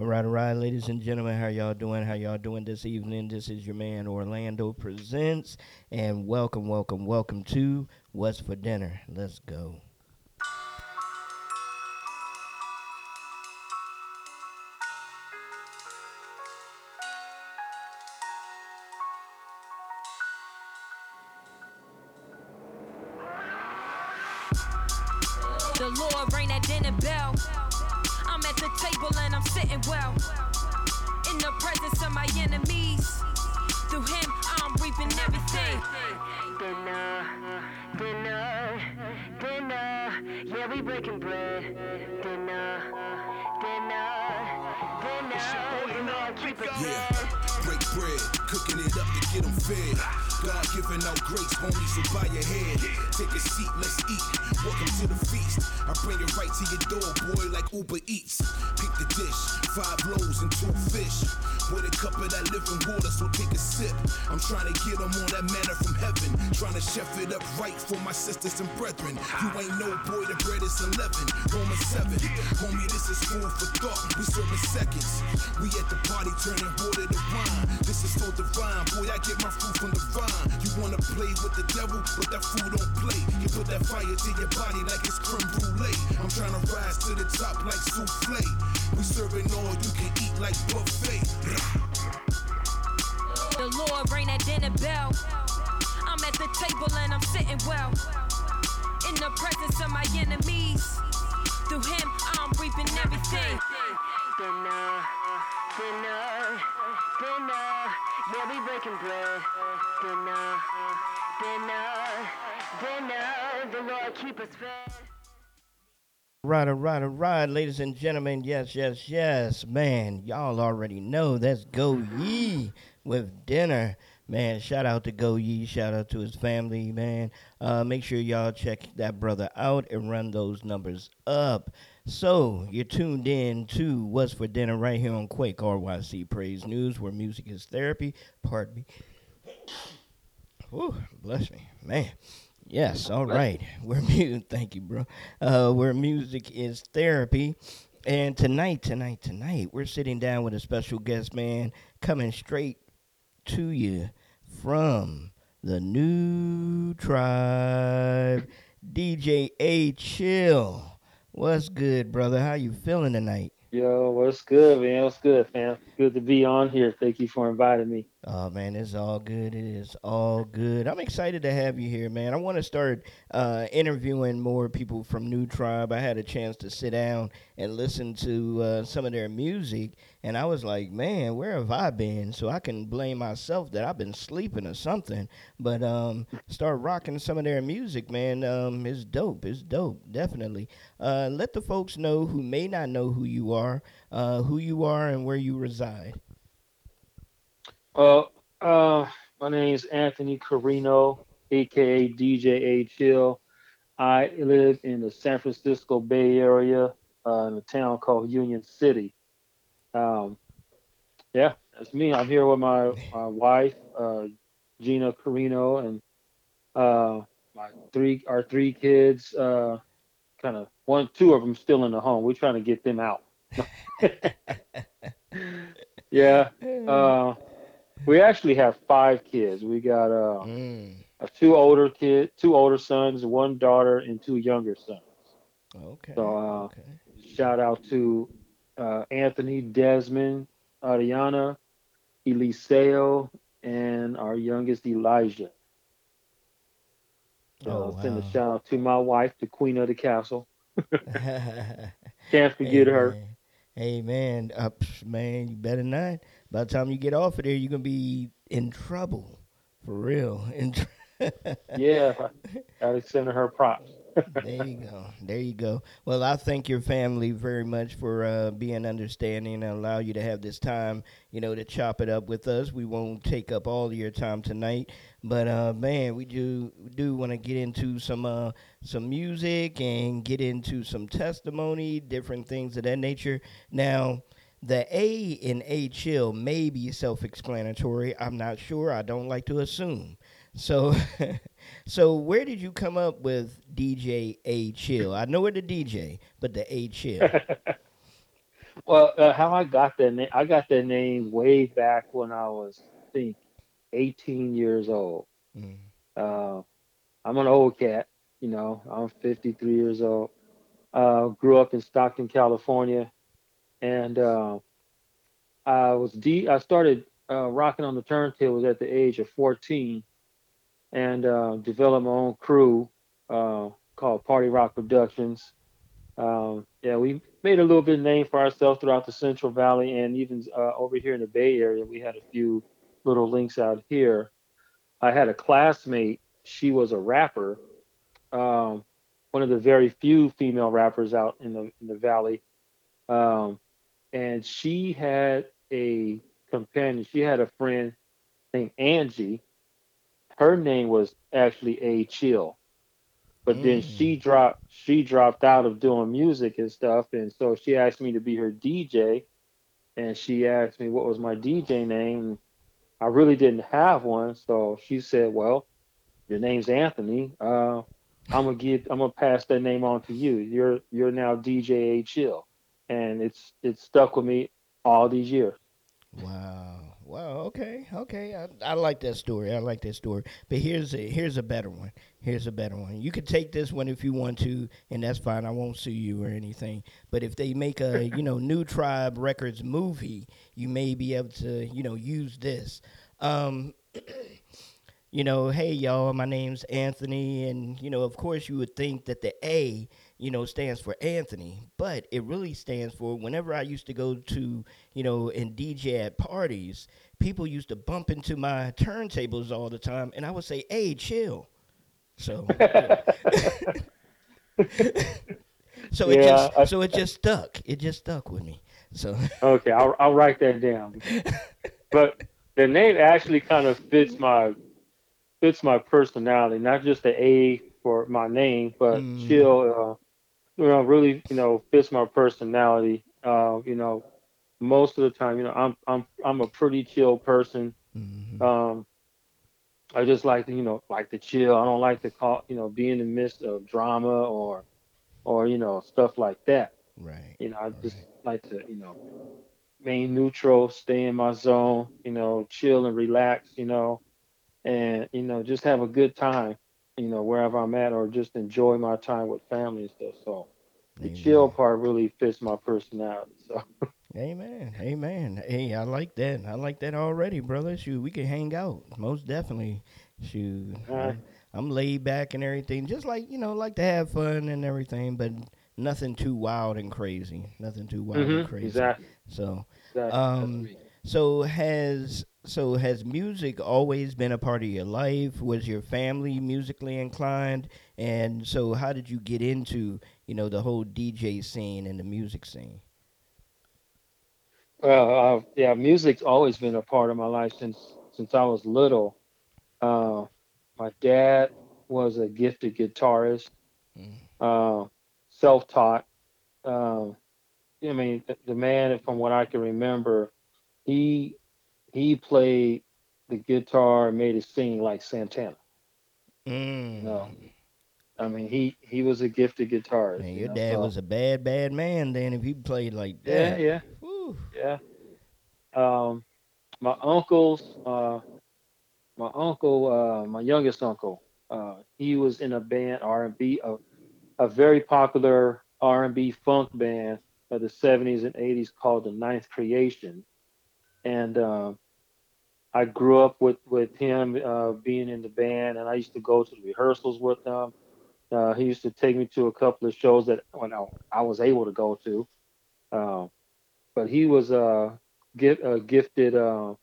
All right, all right, ladies and gentlemen, how y'all doing? How y'all doing this evening? This is your man Orlando Presents, and welcome, welcome, welcome to What's for Dinner. Let's go. Like buffet. The Lord ring that dinner bell. I'm at the table and I'm sitting well. In the presence of my enemies. Through him, I'm reaping everything. Dinner, dinner, dinner. Yeah, we breaking bread. Dinner, dinner, dinner. The Lord keep us fed. Right, all right, ladies and gentlemen. Yes, yes, yes, man. Y'all already know that's Go Yee with dinner. Man, shout out to Go Yee. Shout out to his family, man. Uh, make sure y'all check that brother out and run those numbers up. So, you're tuned in to What's for Dinner right here on Quake RYC Praise News, where music is therapy. Pardon me. Whew, bless me, man. Yes, all right. We're music. Thank you, bro. Uh, where music is therapy. And tonight, tonight, tonight, we're sitting down with a special guest, man, coming straight to you from the new tribe, DJ A Chill. What's good, brother? How you feeling tonight? Yo, what's good, man? What's good, fam? Good to be on here. Thank you for inviting me. Oh man, it's all good. It is all good. I'm excited to have you here, man. I want to start uh, interviewing more people from New Tribe. I had a chance to sit down and listen to uh, some of their music, and I was like, man, where have I been? So I can blame myself that I've been sleeping or something. But um, start rocking some of their music, man. Um, it's dope. It's dope, definitely. Uh, let the folks know who may not know who you are, uh, who you are, and where you reside. Well, uh, my name is Anthony Carino, aka DJ A Chill. I live in the San Francisco Bay Area, uh, in a town called Union City. Um, yeah, that's me. I'm here with my, my wife, uh, Gina Carino, and uh, my three our three kids. Uh, kind of one, two of them still in the home. We're trying to get them out. yeah. Uh, we actually have five kids. We got uh, Mm, two older kid, two older sons, one daughter, and two younger sons. okay. So, uh, okay. Shout out to uh, Anthony, Desmond, Ariana, Eliseo, and our youngest Elijah. Oh, Uh, send a shout out to my wife, the queen of the castle. Can't forget her. Amen. Hey man, uh, man, you better not. By the time you get off of there, you're gonna be in trouble, for real. In tr- Yeah, gotta send her props. there you go. There you go. Well, I thank your family very much for uh, being understanding and allow you to have this time, you know, to chop it up with us. We won't take up all of your time tonight, but uh, man, we do do want to get into some uh, some music and get into some testimony, different things of that nature. Now. The A in A chill may be self-explanatory. I'm not sure. I don't like to assume. So, so where did you come up with DJ A Chill? I know it the DJ, but the A Chill. Well, uh, how I got that name? I got that name way back when I was, I think, 18 years old. Mm. Uh, I'm an old cat, you know. I'm 53 years old. Uh, grew up in Stockton, California, and uh, I was D. I started uh, rocking on the turntables at the age of 14, and uh, developed my own crew uh, called Party Rock Productions. Um, yeah, we made a little bit of name for ourselves throughout the Central Valley, and even uh, over here in the Bay Area, we had a few little links out here. I had a classmate. She was a rapper, um, one of the very few female rappers out in the in the valley. Um, and she had a companion. She had a friend named Angie. Her name was actually A Chill, but then she Mm. dropped she dropped out of doing music and stuff, and so she asked me to be her DJ. And she asked me what was my DJ name. I really didn't have one, so she said, "Well, your name's Anthony. Uh, I'm gonna give I'm gonna pass that name on to you. You're you're now DJ A Chill." And it's it's stuck with me all these years. Wow. Wow. Okay. Okay. I, I like that story. I like that story. But here's a here's a better one. Here's a better one. You could take this one if you want to, and that's fine. I won't sue you or anything. But if they make a you know New Tribe Records movie, you may be able to you know use this. Um, you know, hey y'all, my name's Anthony, and you know, of course, you would think that the A, you know, stands for Anthony, but it really stands for. Whenever I used to go to, you know, and DJ at parties, people used to bump into my turntables all the time, and I would say, "Hey, chill." So, so it just, I- so it just stuck. It just stuck with me. So, Okay, I'll I'll write that down. But the name actually kind of fits my fits my personality, not just the A for my name, but Mm. chill. Uh, you know, really, you know, fits my personality. Uh, you know, most of the time, you know, I'm I'm I'm a pretty chill person. mhm, Um, I just like to, you know, like to chill. I don't like to call, you know, be in the midst of drama or, or you know, stuff like that. right. You know, I just Right. like to, you know, remain neutral, stay in my zone, you know, chill and relax, you know, and you know, just have a good time, you know, wherever I'm at, or just enjoy my time with family and stuff. So the chill part really fits my personality. So Amen. Amen. Hey, I like that. I like that already, brother. Shoot, we can hang out. Most definitely. Shoot. Right. I'm, I'm laid back and everything. Just like, you know, like to have fun and everything, but nothing too wild and crazy. Nothing too wild and hmm crazy. exactly, So, exactly. Um, so has so has music always been a part of your life? Was your family musically inclined? And so how did you get into, you know, the whole DJ scene and the music scene? Well, uh, yeah, music's always been a part of my life since since I was little. Uh, my dad was a gifted guitarist, Mm. uh, self-taught. Um, I mean, the, the man, from what I can remember, he he played the guitar and made it sing like Santana. Mm. No. I mean, he he was a gifted guitarist. Man, you your know, dad so- was a bad, bad man then if he played like yeah, that. yeah, Whew. yeah. Um, my uncles, uh, my uncle, uh, my youngest uncle, uh, he was in a band R and B, a, a very popular R and B funk band of the '70s and '80s called the Ninth Creation, and um, I grew up with with him uh, being in the band, and I used to go to the rehearsals with him. Uh, he used to take me to a couple of shows that when I, I was able to go to. Um, but he was a, a gifted uh,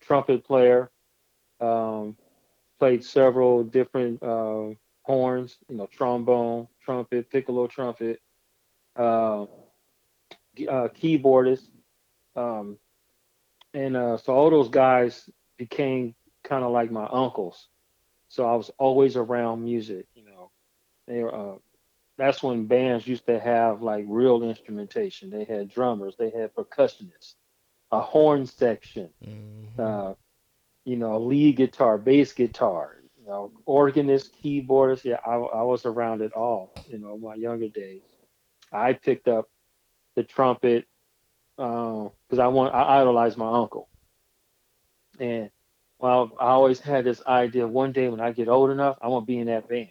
trumpet player. Um, played several different uh, horns, you know, trombone, trumpet, piccolo trumpet, uh, uh, keyboardist, um, and uh, so all those guys became kind of like my uncles. So I was always around music, you know. They were, uh, that's when bands used to have like real instrumentation. They had drummers, they had percussionists, a horn section, Mhm. uh, you know, lead guitar, bass guitar, you know, organist, keyboardist. Yeah, I, I was around it all, you know, my younger days. I picked up the trumpet because I want I idolize my uncle, and well, I always had this idea. One day when I get old enough, I want to be in that band.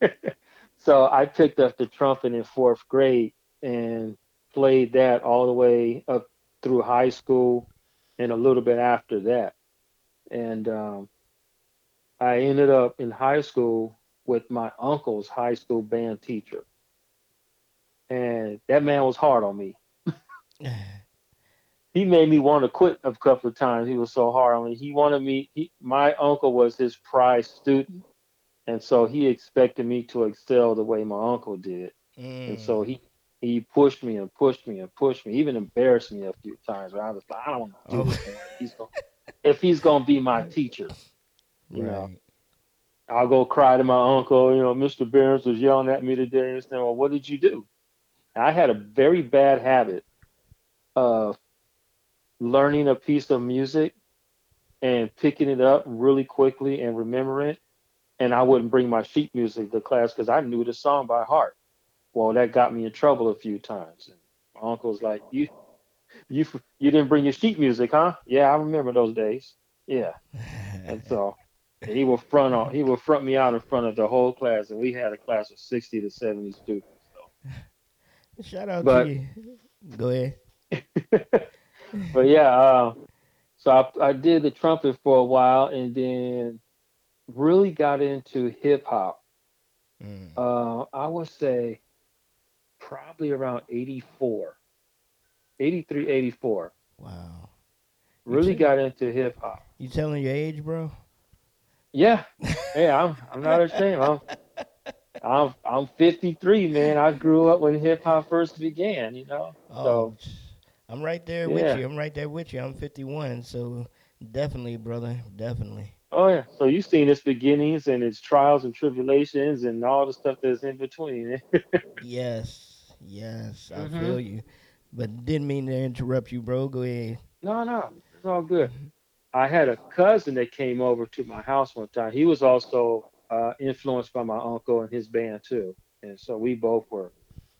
so I picked up the trumpet in fourth grade and played that all the way up through high school and a little bit after that. And um, I ended up in high school with my uncle's high school band teacher. And that man was hard on me. He made me want to quit a couple of times. He was so hard on me. He wanted me, he, my uncle was his prize student. And so he expected me to excel the way my uncle did. Mm. And so he he pushed me and pushed me and pushed me, even embarrassed me a few times. Where I was like, I don't want to do Oh. this. man. He's gonna, if he's gonna be my teacher, you know. I'll go cry to my uncle. You know, Mr. Barnes was yelling at me today. And saying, "Well, what did you do?" I had a very bad habit of learning a piece of music and picking it up really quickly and remembering it. And I wouldn't bring my sheet music to class because I knew the song by heart. Well, that got me in trouble a few times. And my uncle's like, "You, you, you didn't bring your sheet music, huh?" Yeah, I remember those days. Yeah, and so he will front on, he will front me out in front of the whole class, and we had a class of sixty to seventy students. So. Shout out But- to you. Go ahead. but yeah, uh, so I, I did the trumpet for a while, and then really got into hip hop. Mm. Uh, I would say probably around 84, 83, 84. Wow. Really got into hip hop. You telling your age, bro? Yeah, yeah, I'm I'm not ashamed. I'm I'm I'm 53, man. I grew up when hip hop first began. You know, Oh, so I'm right there Yeah. with you. I'm right there with you. I'm 51, so definitely, brother, definitely. oh yeah. So you've seen its beginnings and its trials and tribulations and all the stuff that's in between. Yes, yes, I Mhm. feel you. But didn't mean to interrupt you, bro. Go ahead. No, no, it's all good. I had a cousin that came over to my house one time. He was also uh, influenced by my uncle and his band too, and so we both were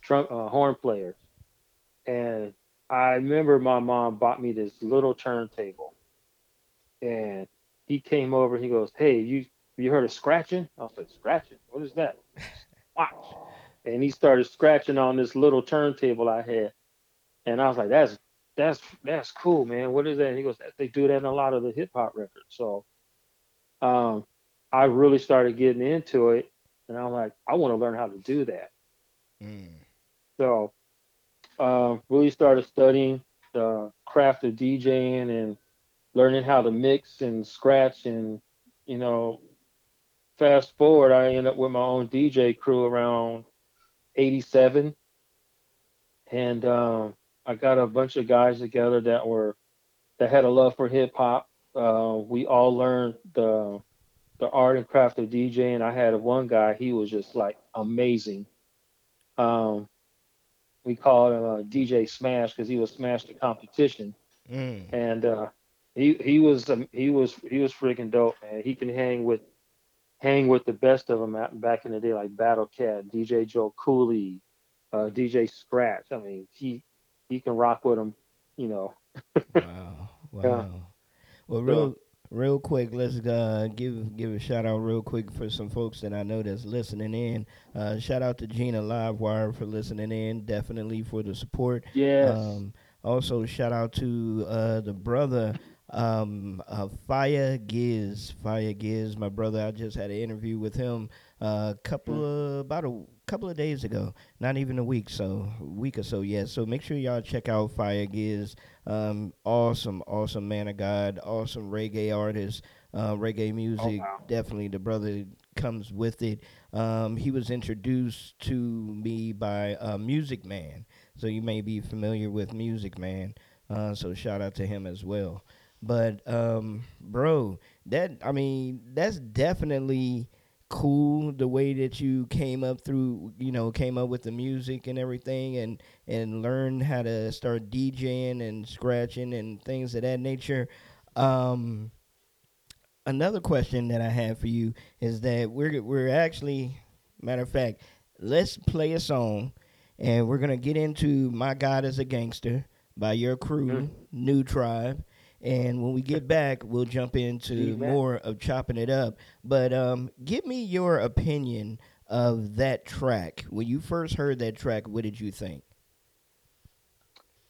trump uh, horn players. And I remember my mom bought me this little turntable, and he came over. And he goes, "Hey, you you heard of scratching?" I said, "Scratching? What is that?" Watch. And he started scratching on this little turntable I had, and I was like, "That's that's that's cool, man. What is that? And he goes, they do that in a lot of the hip hop records. So um I really started getting into it and I'm like, I want to learn how to do that. Mm. So um really started studying the craft of DJing and learning how to mix and scratch and you know fast forward I ended up with my own DJ crew around 87 and um I got a bunch of guys together that were that had a love for hip hop. Uh, we all learned the the art and craft of DJing. I had one guy; he was just like amazing. Um, we called him uh, DJ Smash because he was Smash the competition, Mm. and uh, he he was um, he was he was freaking dope, man. He can hang with hang with the best of them back in the day, like Battle Cat, DJ Joe Cooley, uh, DJ Scratch. I mean, he he can rock with them, you know. Wow. Wow. Yeah. Well, real real quick, let's uh, give give a shout out real quick for some folks that I know that's listening in. Uh, shout out to Gina Livewire for listening in. Definitely for the support. Yes. Um, also, shout out to uh, the brother um, uh, Fire Giz. Fire Giz, my brother. I just had an interview with him a couple of about a couple of days ago. Not even a week, so a week or so. Yeah. So make sure y'all check out Fire Giz. Um, awesome, awesome man of God. Awesome reggae artist. Uh, reggae music. wow. Definitely, the brother comes with it. Um, he was introduced to me by uh, Music Man. So you may be familiar with Music Man. Uh, so shout out to him as well. But um, bro, that I mean, that's definitely cool the way that you came up through, you know, came up with the music and everything, and and learned how to start DJing and scratching and things of that nature. Um, another question that I have for you is that we're we're actually, matter of fact, let's play a song, and we're gonna get into "My God Is a Gangster" by your crew, Mhm. New Tribe. And when we get back, we'll jump into more of chopping it up. But um, give me your opinion of that track. When you first heard that track, what did you think?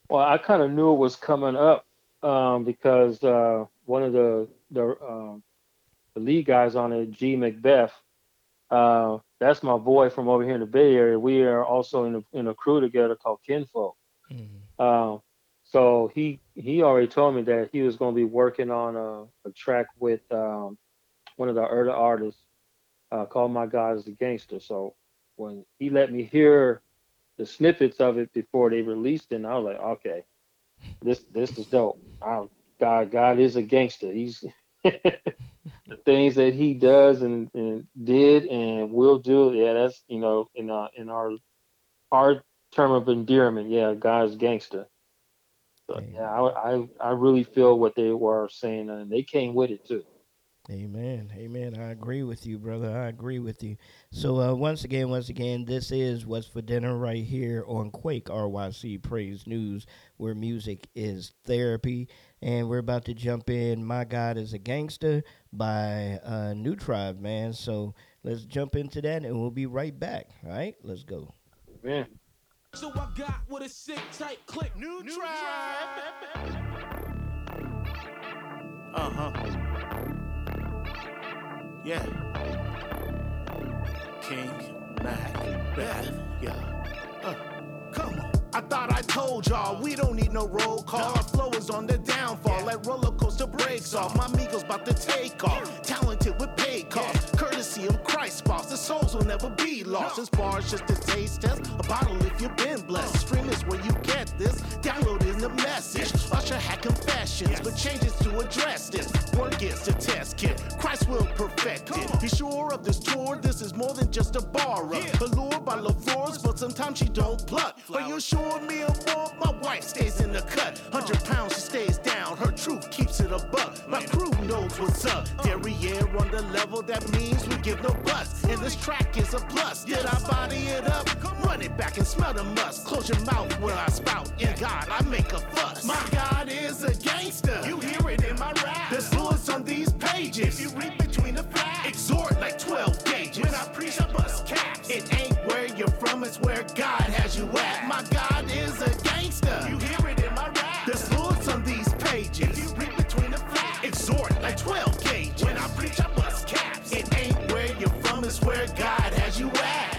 Well, I kind of knew it was coming up um, because uh, one of the the, um, the lead guys on it, G Macbeth, uh, that's my boy from over here in the Bay Area. We are also in a, in a crew together called Kinfolk. Um, so he he already told me that he was going to be working on a, a track with um, one of the other artists uh, called My God is the Gangster. So when he let me hear the snippets of it before they released it, and I was like, okay, this this is dope. I, God God is a gangster. He's the things that he does and, and did and will do. Yeah, that's you know in our in our our term of endearment. Yeah, God's gangster. So Yeah. yeah, I, I I really feel what they were saying, and they came with it too. Amen. Amen. I agree with you, brother. I agree with you. So uh, once again, once again, this is what's for dinner right here on Quake RYC Praise News, where music is therapy, and we're about to jump in. My God is a gangster by uh, New Tribe, man. So let's jump into that, and we'll be right back. All right, let's go. Man, So I got with a sick tight click. New, tribe. Uh huh. Yeah. King Mac. Beth. Yeah. Uh, come on. I thought I told y'all we don't need no roll call. Our flow is on the downfall, like roller coaster breaks off. My Migos about to take off, talented with pay costs. Courtesy of Christ boss, the souls will never be lost. This bar is just a taste test, a bottle if you've been blessed. Stream is where you get this, download in the message. Usher had confessions, but changes to address this. Work is the test kit, Christ will perfect it. Be sure of this tour, this is more than just a bar up. Allured by LaFleurs, but sometimes she don't pluck. Are you're sure me more? My wife stays in the cut. Hundred pounds, she stays down. Her truth keeps it a buck. My crew knows what's up. Derriere on the level, that means we give no bust. And this track is a plus. Did I body it up? Run it back and smell the must. Close your mouth when I spout. In God, I make a fuss. My God is a gangster. You hear it in my rap. There's bullets on these pages. If you read between the flags, exhort like 12 gauges. When I preach, I bust caps. It ain't where you're from, it's where God has you at. My God is a gangster. You hear it in my rap. There's bullets on these pages. If you read between the flags, exhort like 12 gauges. When I preach, I bust caps. It ain't where you're from, it's where God has you at.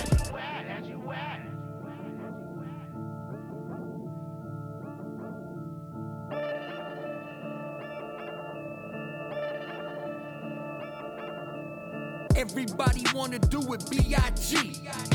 Everybody wanna do it B.I.G.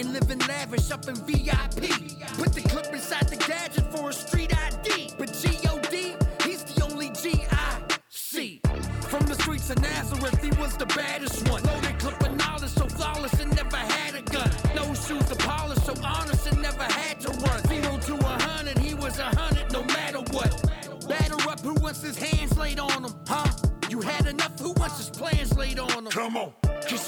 Sitting, living lavish up in VIP. Put the clip inside the gadget for a street ID. But G.O.D., he's the only G.I.C. From the streets of Nazareth, he was the baddest one. Loaded clip of knowledge, so flawless and never had a gun. No shoes to polish, so honest and never had to run. Zero to a hundred, he was a hundred no matter what. Batter up, who wants his hands laid on him, huh? You had enough, who wants his plans laid on him? Come on.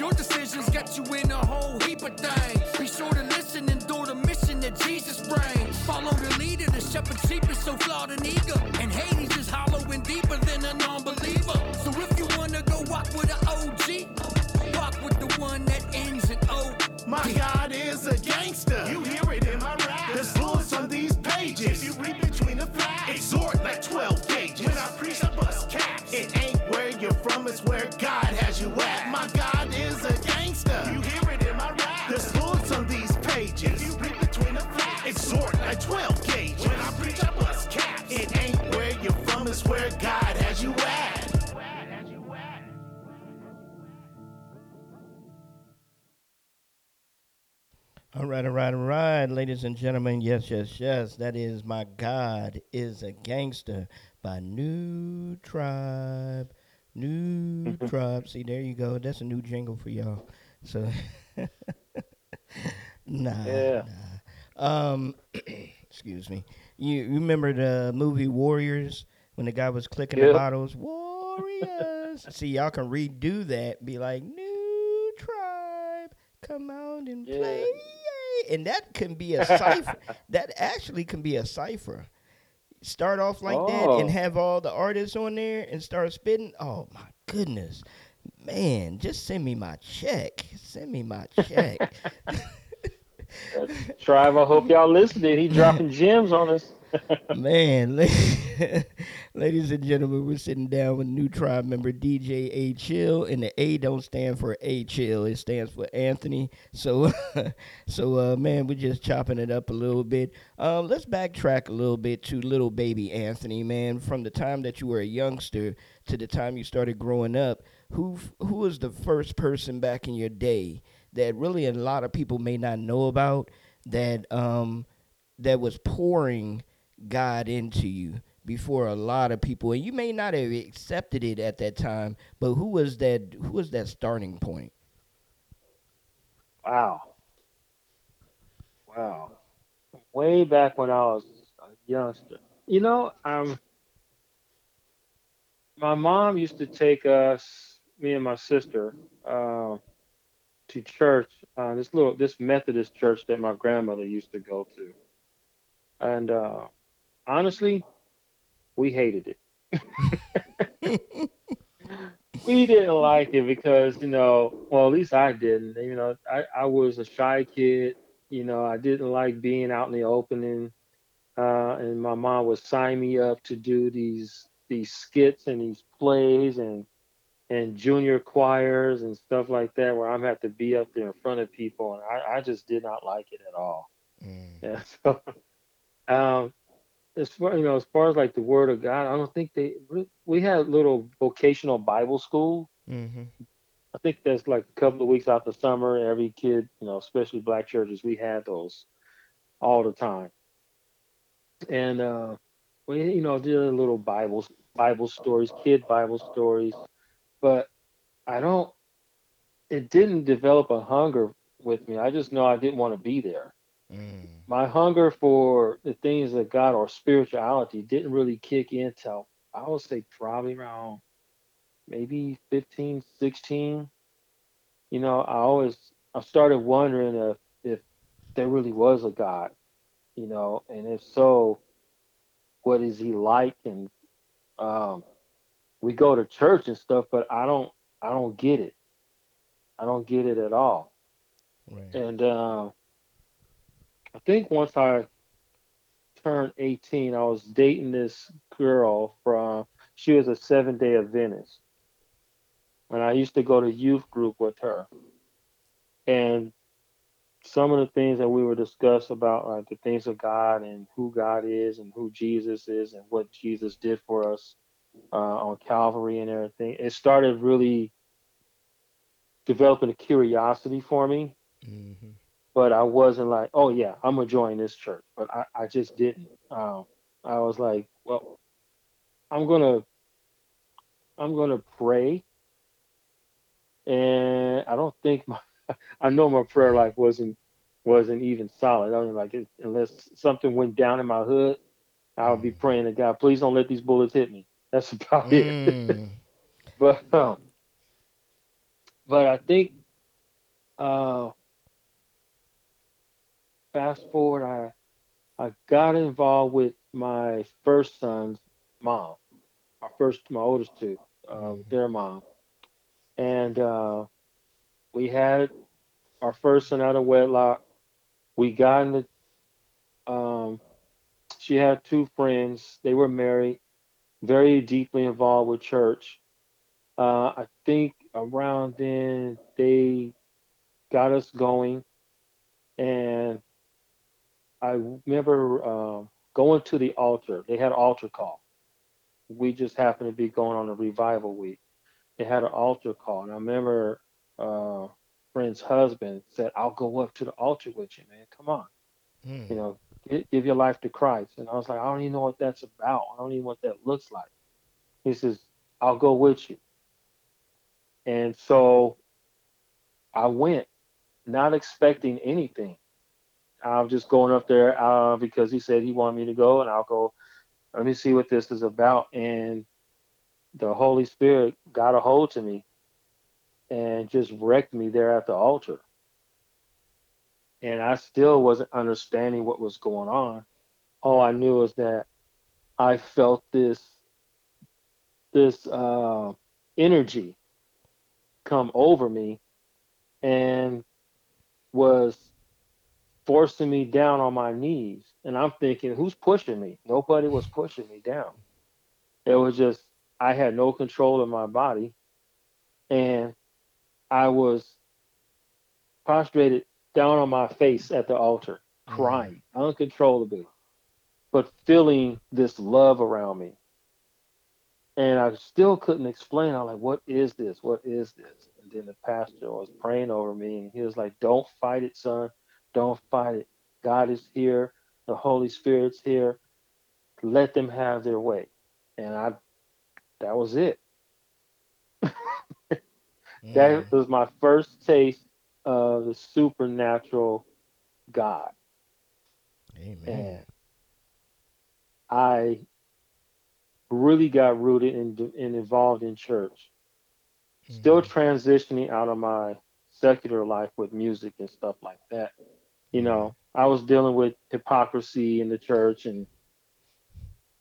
Your decisions got you in a whole heap of things. Be sure to listen and do the mission that Jesus brings. Follow the leader, the shepherd sheep is so flawed and eager. And Hades is hollow and deeper than a non-believer. So if you wanna go walk with an OG, walk with the one that ends in O. My God is a gangster. You All right, all right, all right, ladies and gentlemen. Yes, yes, yes. That is My God is a Gangster by New Tribe. New Tribe. See, there you go. That's a new jingle for y'all. So, nah. Yeah. nah. Um, excuse me. You, you remember the movie Warriors when the guy was clicking the bottles? Warriors. See, y'all can redo that. Be like, New Tribe, come out and Yeah. play. And that can be a cipher. that actually can be a cipher. Start off like that and Oh. have all the artists on there and start spitting. Oh my goodness, man! Just send me my check. Send me my check. Tribe, I hope y'all listening. He dropping gems on us. Man, ladies and gentlemen, we're sitting down with new tribe member DJ A Chill, and the A don't stand for A Chill; it stands for Anthony. So, so uh, man, we're just chopping it up a little bit. Um, let's backtrack a little bit to little baby Anthony, man. From the time that you were a youngster to the time you started growing up, who who was the first person back in your day that really a lot of people may not know about that um that was pouring God into you before a lot of people, and you may not have accepted it at that time. But who was that? Who was that starting point? Wow. Wow. Way back when I was a youngster. You know, um my mom used to take us, me and my sister, uh, to church, uh, this little this Methodist church that my grandmother used to go to. And uh honestly, we hated it. we didn't like it because you know well at least i didn't. You know i, I was a shy kid. You know i didn't like being out in the opening uh, and my mom would sign me up to do these these skits and these plays and and junior choirs and stuff like that where i'm have to be up there in front of people and i, I just did not like it at all. Yeah so um as far you know as far as like the word of god i don't think they we had a little vocational bible school Mm-hmm. I think that's like a couple of weeks out the summer. Every kid, you know, especially black churches, we had those all the time. And uh, we, you know, did a little Bible Bible stories, kid Bible stories, but I don't. It didn't develop a hunger with me. I just know I didn't want to be there. Mm. My hunger for the things of God or spirituality didn't really kick in till I would say probably around maybe 15, 16. You know, I always I started wondering if if there really was a God, you know, and if so, what is he like? And um, we go to church and stuff, but I don't I don't get it. I don't get it at all. Right. And uh, I think once I turned 18, I was dating this girl from, she was a seven day Adventist. And I used to go to youth group with her. And some of the things that we were discuss about like the things of God and who God is and who Jesus is and what Jesus did for us uh, on Calvary and everything, it started really developing a curiosity for me Mm-hmm. But I wasn't like, oh yeah, I'm gonna join this church. But I, I just didn't. Um, I was like, well, I'm gonna, I'm gonna pray, and I don't think my, I know my prayer life wasn't wasn't even solid. I mean, like it, unless something went down in my hood, I would be praying to God, please don't let these bullets hit me. That's about it. Mm. But um, but I think uh, fast forward, I I got involved with my first son's mom, my first, my oldest two, uh, their mom, and uh, we had our first son out of wedlock. We got in the. Um, she had two friends. They were married, very deeply involved with church. Uh, I think around then they got us going, and I remember um, going to the altar. They had an altar call. We just happened to be going on a revival week. They had an altar call, and I remember uh, friend's husband said, "I'll go up to the altar with you, man. Come on, Mm. you know, gi- give your life to Christ." And I was like, "I don't even know what that's about. I don't even know what that looks like." He says, "I'll go with you." And so I went, not expecting anything. I'm just going up there uh, because he said he wanted me to go, and I'll go. Let me see what this is about. And the Holy Spirit got a hold to me and just wrecked me there at the altar. and I still wasn't understanding what was going on. All I knew was that I felt this this uh, energy come over me and was forcing me down on my knees. And I'm thinking, who's pushing me? Nobody was pushing me down. It was just I had no control of my body, and I was prostrated down on my face at the altar, mm-hmm. crying uncontrollably, but feeling this love around me. And I still couldn't explain. I'm like, what is this? What is this? And then the pastor was praying over me, and he was like, don't fight it, son. Don't fight it. God is here. The Holy Spirit's here. Let them have their way. And I, that was it. Mm. That was my first taste of the supernatural God. Amen. And I really got rooted and, and involved in church. Still transitioning out of my secular life with music and stuff like that. You know, I was dealing with hypocrisy in the church and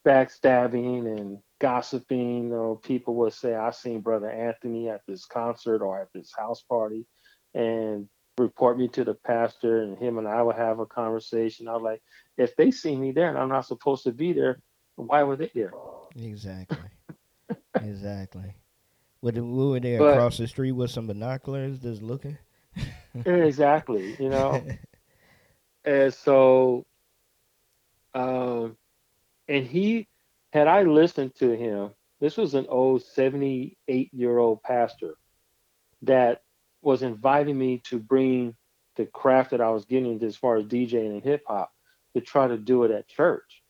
backstabbing and gossiping. You know, people would say, I seen Brother Anthony at this concert or at this house party and report me to the pastor and him and I would have a conversation. I was like, if they see me there and I'm not supposed to be there, why were they there? Exactly. exactly. What we were there But- across the street with some binoculars, just looking. exactly, you know. And so, um, and he, had I listened to him, this was an old 78 year old pastor that was inviting me to bring the craft that I was getting as far as DJing and hip hop to try to do it at church.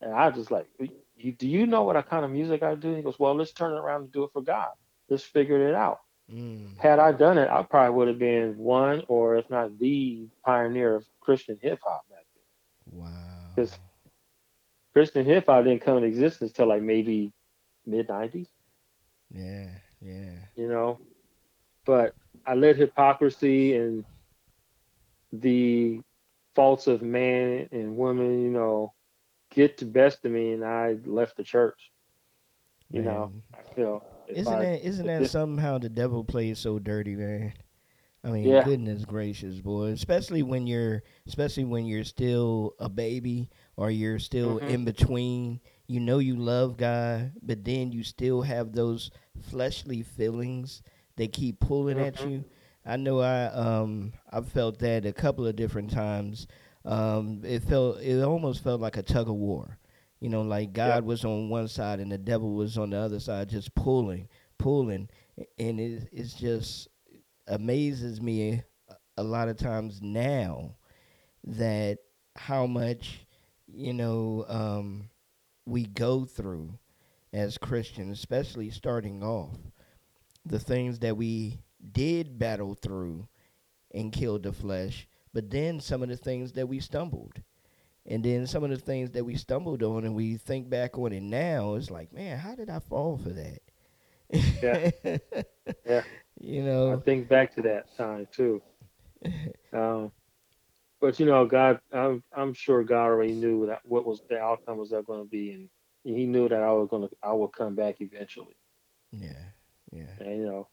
And I was just like, do you know what kind of music I do? He goes, well, let's turn it around and do it for God. Let's figure it out Mm. had I done it, I probably would have been one or if not the pioneer of Christian hip hop back then. Wow. Because Christian hip hop didn't come into existence till like maybe mid nineties, Yeah, yeah. you know. But I let hypocrisy and the faults of man and woman, you know, get the best of me and I left the church. You know, I feel Isn't I- that isn't that somehow the devil plays so dirty, man? I mean, Yeah. goodness gracious, boy. Especially when you're especially when you're still a baby or you're still Mhm. in between. You know you love God, but then you still have those fleshly feelings that keep pulling at Mhm. you. I know I um I felt that a couple of different times. Um it felt it almost felt like a tug of war. You know, like God was on one side and the devil was on the other side, just pulling, pulling, and it it's just amazes me a- a lot of times now that how much you know um, we go through as Christians, especially starting off, the things that we did battle through and killed the flesh, but then some of the things that we stumbled. And then some of the things that we stumbled on and we think back on it now, it's like, man, how did I fall for that? Yeah. Yeah. You know, I think back to that time too. Um, but you know, God, I'm I'm sure God already knew that what was the outcome was that going to be, and He knew that I was going to I would come back eventually. yeah, yeah. And you know,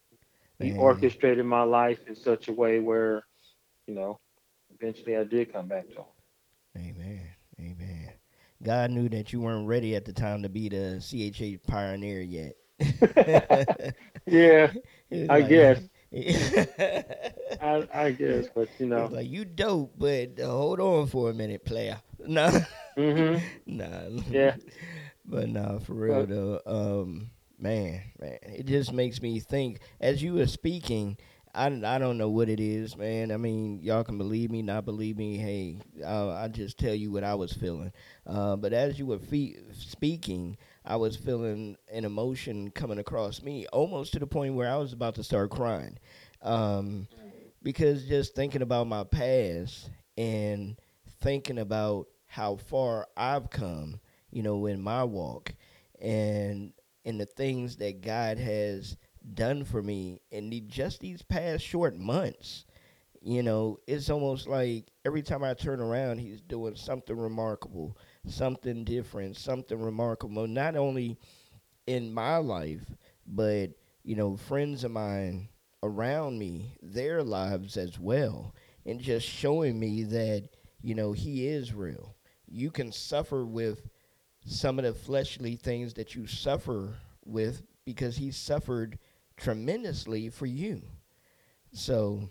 He Man. orchestrated my life in such a way where, you know, eventually I did come back to Him. Amen. Amen. God knew that you weren't ready at the time to be the CHA pioneer yet. Yeah, I like- guess. I I guess, but you know, like you dope, but uh, hold on for a minute, player. Nah, hmm nah. yeah, But nah, for real But- though, um, man, man, it just makes me think. As you were speaking, I, I don't know what it is, man. I mean, y'all can believe me, not believe me. Hey, uh, I just tell you what I was feeling. Uh, but as you were fe- speaking, I was feeling an emotion coming across me, almost to the point where I was about to start crying, um, because just thinking about my past and thinking about how far I've come, you know, in my walk, and in the things that God has done for me in the, just these past short months. you know, it's almost like every time I turn around, he's doing something remarkable, something different, something remarkable. Not only in my life, but you know, friends of mine around me, their lives as well, and just showing me that you know he is real. You can suffer with some of the fleshly things that you suffer with because he suffered tremendously for you. So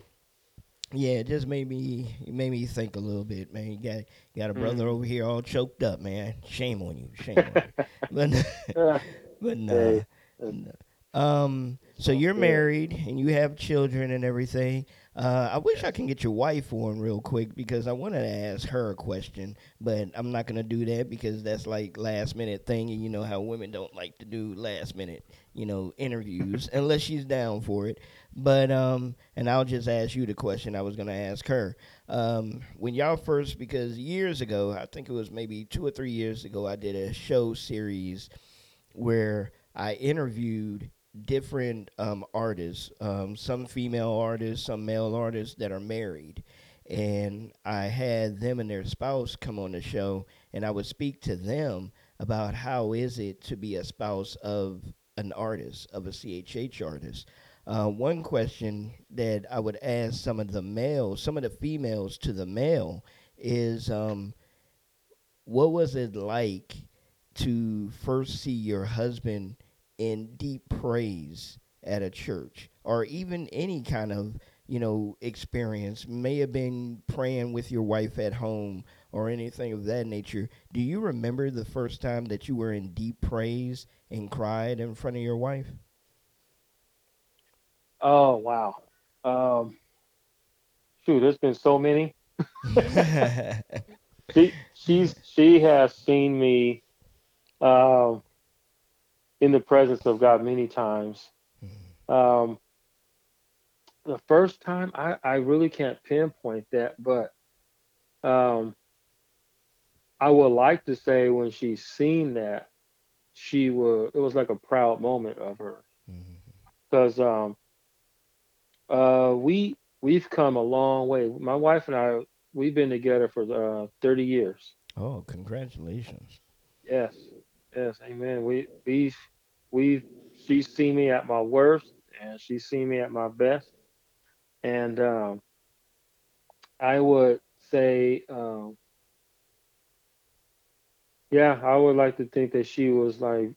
yeah, it just made me it made me think a little bit, man. You got you got a brother Mhm. over here all choked up, man. Shame on you, shame on you. But but nah. Nah. Um, so you're married and you have children and everything. Uh, I wish I can get your wife on real quick because I wanted to ask her a question, but I'm not gonna do that because that's like last minute thing, and you know how women don't like to do last minute, you know, interviews unless she's down for it. But um, and I'll just ask you the question I was gonna ask her. Um, when y'all first, because years ago, I think it was maybe two or three years ago, I did a show series where I interviewed different um, artists, um, some female artists, some male artists that are married. And I had them and their spouse come on the show, and I would speak to them about how is it to be a spouse of an artist, of a CHH artist. Uh, one question that I would ask some of the males, some of the females to the male, is um, what was it like to first see your husband in deep praise at a church or even any kind of you know experience may have been praying with your wife at home or anything of that nature do you remember the first time that you were in deep praise and cried in front of your wife Oh wow. Um, shoot, there's been so many. She she's she has seen me um, in the presence of God many times. Um, the first time I, I really can't pinpoint that, but um, I would like to say when she's seen that, she was it was like a proud moment of her because um, uh, we we've come a long way. My wife and I we've been together for uh, 30 years. oh congratulations Yes, yes, amen. We we we she's seen me at my worst and she's seen me at my best. And um I would say um yeah, I would like to think that she was like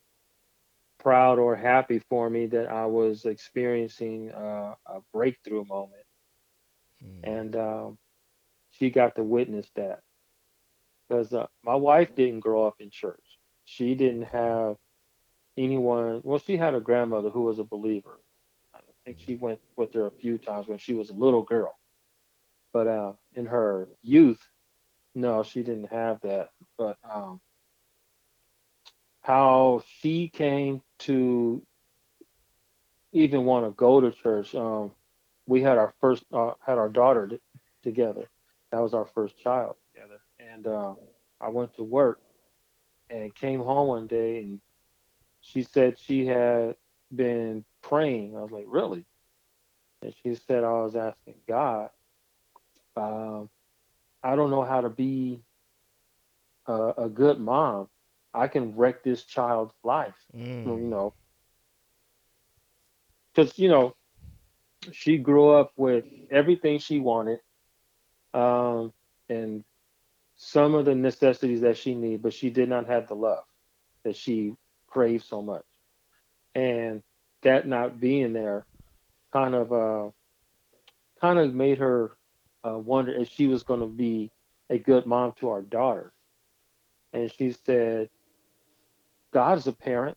proud or happy for me that I was experiencing uh, a breakthrough moment. And um she got to witness that because uh, my wife didn't grow up in church. She didn't have anyone. Well, she had a grandmother who was a believer. I think she went with her a few times when she was a little girl. But uh, in her youth, no, she didn't have that. But um, how she came to even want to go to church. Um, we had our first uh, had our daughter t- together. That was our first child together. And uh, I went to work and came home one day and she said she had been praying. I was like, really? And she said I was asking God. Um, I don't know how to be a, a good mom. I can wreck this child's life. Mm. you know, because you know, she grew up with everything she wanted, um, and some of the necessities that she needed, but she did not have the love that she craved so much, and that not being there, kind of, uh, kind of made her uh, wonder if she was going to be a good mom to our daughter, and she said, "God is a parent."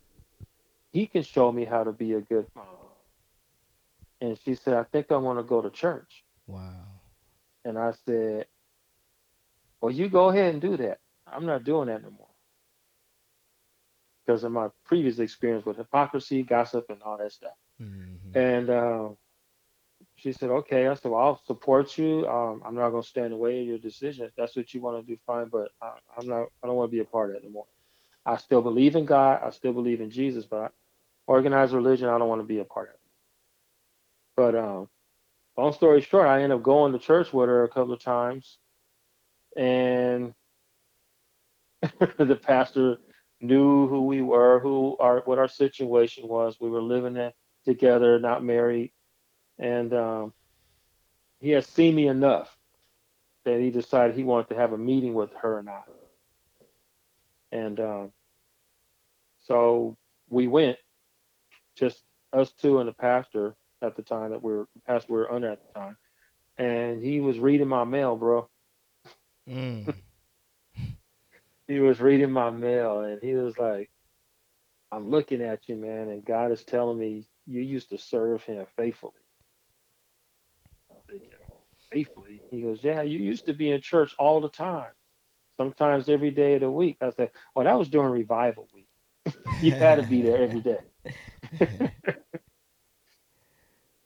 he can show me how to be a good mom. And she said, I think I want to go to church. wow And I said, Well, you go ahead and do that. I'm not doing that no more. Because of my previous experience with hypocrisy, gossip, and all that stuff. Mhm. And uh, she said, Okay. I said, Well, I'll support you. Um, I'm not going to stand in the way of your decision. If that's what you want to do, fine. But I, I'm not, I don't want to be a part of it anymore. I still believe in God. I still believe in Jesus, but organized religion, I don't want to be a part of it. But um, long story short, I ended up going to church with her a couple of times, and the pastor knew who we were, who our what our situation was. We were living it together, not married, and um, he had seen me enough that he decided he wanted to have a meeting with her and I. And um, so we went, just us two and the pastor at the time that we were pastor we were under at the time, and he was reading my mail, bro. Mm. he was reading my mail and he was like, I'm looking at you, man, and God is telling me you used to serve him faithfully. Thinking, faithfully? He goes, Yeah, you used to be in church all the time, sometimes every day of the week. I said, Well, that was during revival week. you had to be there every day.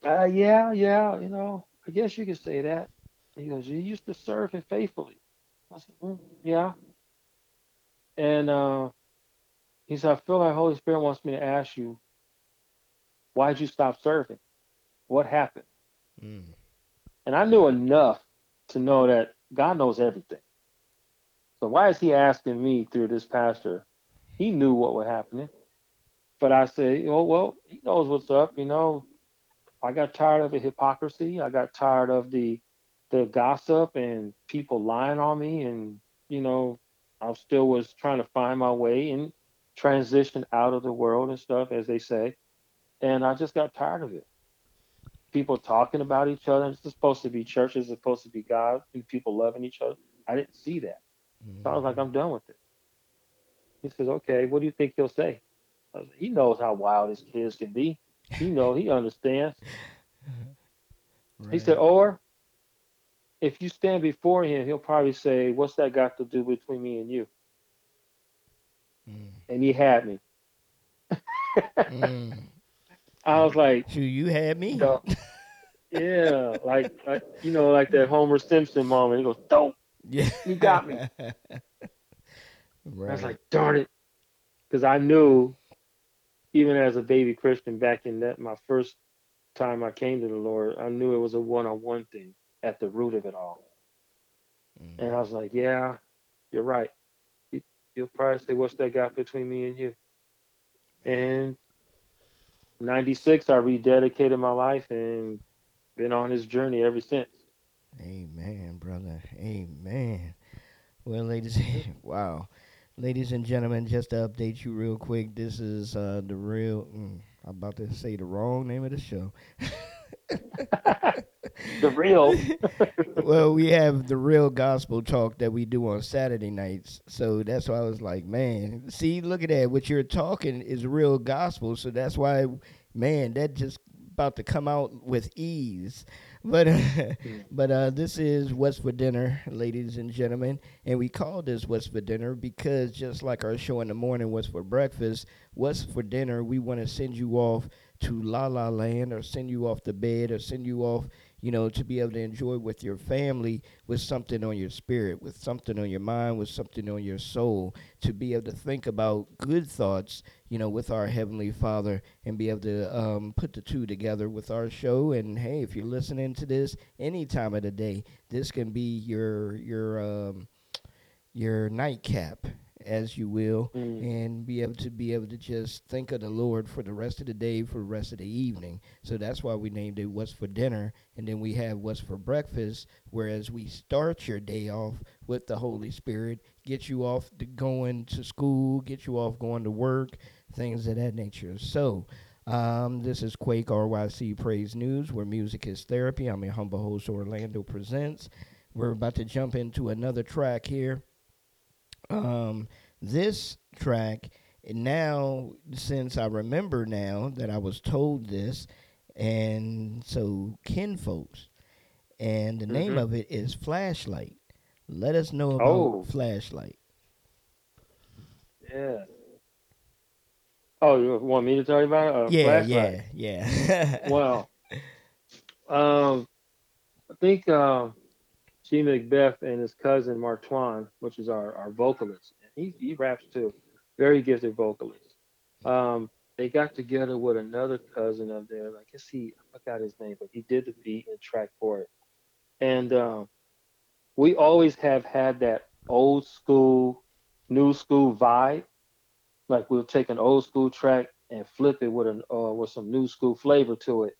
uh, yeah, yeah, you know, I guess you could say that. He goes, You used to serve him faithfully. I said, "Mm, Yeah. And uh, he said, I feel like Holy Spirit wants me to ask you, why'd you stop serving? What happened? Mm. And I knew enough to know that God knows everything. So why is he asking me through this pastor? He knew what was happening. But I said, oh, well, he knows what's up. You know, I got tired of the hypocrisy. I got tired of the the gossip and people lying on me. And, you know, I still was trying to find my way and transition out of the world and stuff, as they say. And I just got tired of it. People talking about each other. It's supposed to be church. It's supposed to be God and people loving each other. I didn't see that. So I was like, I'm done with it. He says, okay, what do you think he'll say? Like, he knows how wild his kids can be. He know he understands. He said, or if you stand before him, he'll probably say, what's that got to do between me and you? Mm. And he had me. Mm. I was like, So you had me? you know, yeah, like, like, you know, like that Homer Simpson moment. He goes, dope. Yeah. You got me. right. I was like, darn it. Because I knew, even as a baby Christian back in that my first time I came to the Lord, I knew it was a one on one thing at the root of it all. Mm. And I was like, yeah, you're right. You- You'll probably say, what's that got between me and you? And 96, I rededicated my life and been on this journey ever since. Amen, brother. Amen. Well, ladies, wow. Ladies and gentlemen, just to update you real quick, this is uh, the real, mm, I'm about to say the wrong name of the show. The real. well, we have the real gospel talk that we do on Saturday nights. So that's why I was like, man, see, look at that. What you're talking is real gospel. So that's why, man, that just about to come out with ease. But but uh, this is what's for dinner, ladies and gentlemen, and we call this what's for dinner because just like our show in the morning, what's for breakfast, what's for dinner, we want to send you off to La La Land or send you off to bed or send you off you know, to be able to enjoy with your family with something on your spirit, with something on your mind, with something on your soul, to be able to think about good thoughts, you know, with our Heavenly Father and be able to um, put the two together with our show. And hey, if you're listening to this any time of the day, this can be your your um, your nightcap, as you will, Mm. and be able to be able to just think of the Lord for the rest of the day, for the rest of the evening. So that's why we named it What's for Dinner, and then we have What's for Breakfast, whereas we start your day off with the Holy Spirit, get you off to going to school, get you off going to work, things of that nature. So um, this is Quake RYC Praise News, where music is therapy. I'm your humble host, Orlando Presents. We're about to jump into another track here. Um, this track now, since I remember now that I was told this, and so Kinfolks, and the name Mhm. of it is Flashlight. Let us know about Oh. Flashlight. Yeah. Oh, you want me to tell you about it? Uh, yeah, flashlight. yeah, yeah. Well, um, I think um, G Macbeth and his cousin Twain, which is our, our vocalist, he he raps too, very gifted vocalist. Um, they got together with another cousin of theirs. I guess he I forgot his name, but he did the beat and track for it. And um, we always have had that old school, new school vibe. Like we'll take an old school track and flip it with an uh, with some new school flavor to it.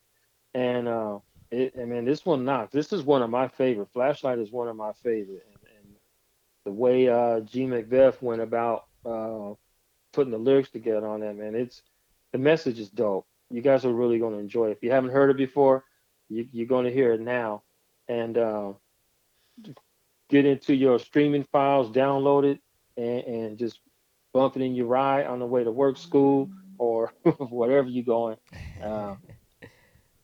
And uh, it, I mean, this one knocks. This is one of my favorite. Flashlight is one of my favorite. And, and the way uh, G Macbeth went about uh, putting the lyrics together on that, man, it's the message is dope. You guys are really going to enjoy it. If you haven't heard it before, you, you're going to hear it now. And uh, get into your streaming files, download it, and, and just bump it in your ride on the way to work, school, or whatever you're going. Uh,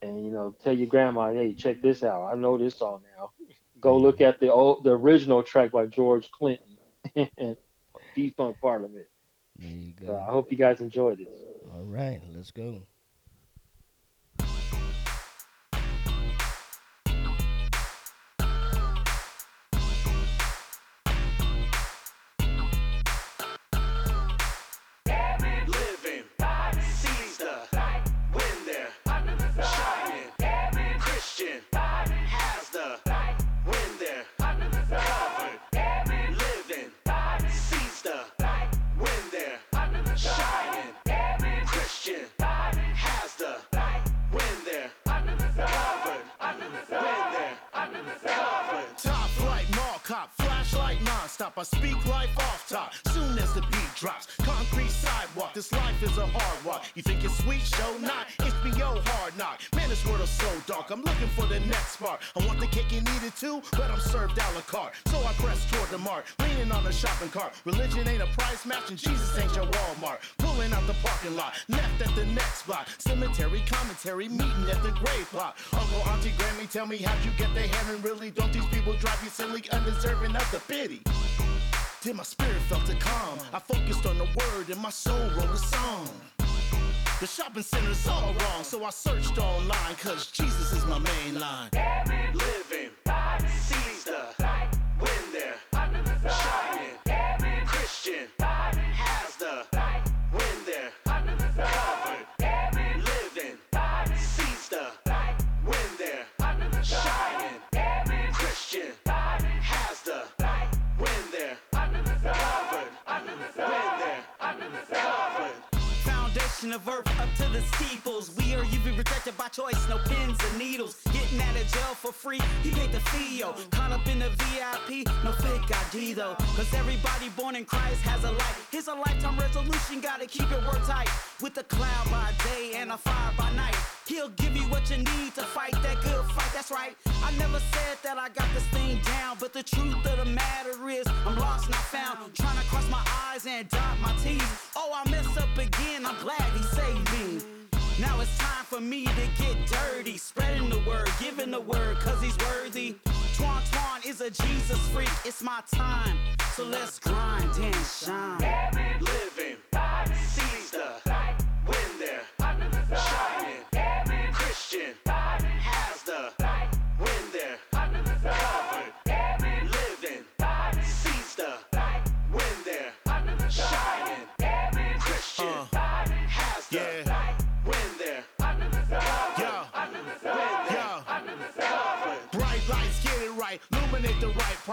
and you know, tell your grandma, hey, check this out. I know this song now. Go look at the old, the original track by George Clinton and Funk Parliament. There you So go. I hope you guys enjoy this. All right, let's go. Tell me how'd you get to heaven? Really, don't these people drive you silly, undeserving of the pity? Then my spirit felt a calm. I focused on the word and my soul wrote a song. The shopping center's all wrong, so I searched online, cause Jesus is my main line. Of earth up to the steeples. We are even protected by choice, no pins and needles. Getting out of jail for free, he paid the yo. Caught up in the VIP, no fake ID though. Cause everybody born in Christ has a life. Here's a lifetime resolution, gotta keep it work tight. With a cloud by day and a fire by night. He'll give you what you need to fight that good fight, that's right. I never said that I got this thing down, but the truth of the matter is, I'm lost, not found. Trying to cross my eyes and dot my T's. Oh, I mess up again, I'm glad he saved me. Now it's time for me to get dirty. Spreading the word, giving the word, cause he's worthy. Twan Twan is a Jesus freak, it's my time. So let's grind and shine. living,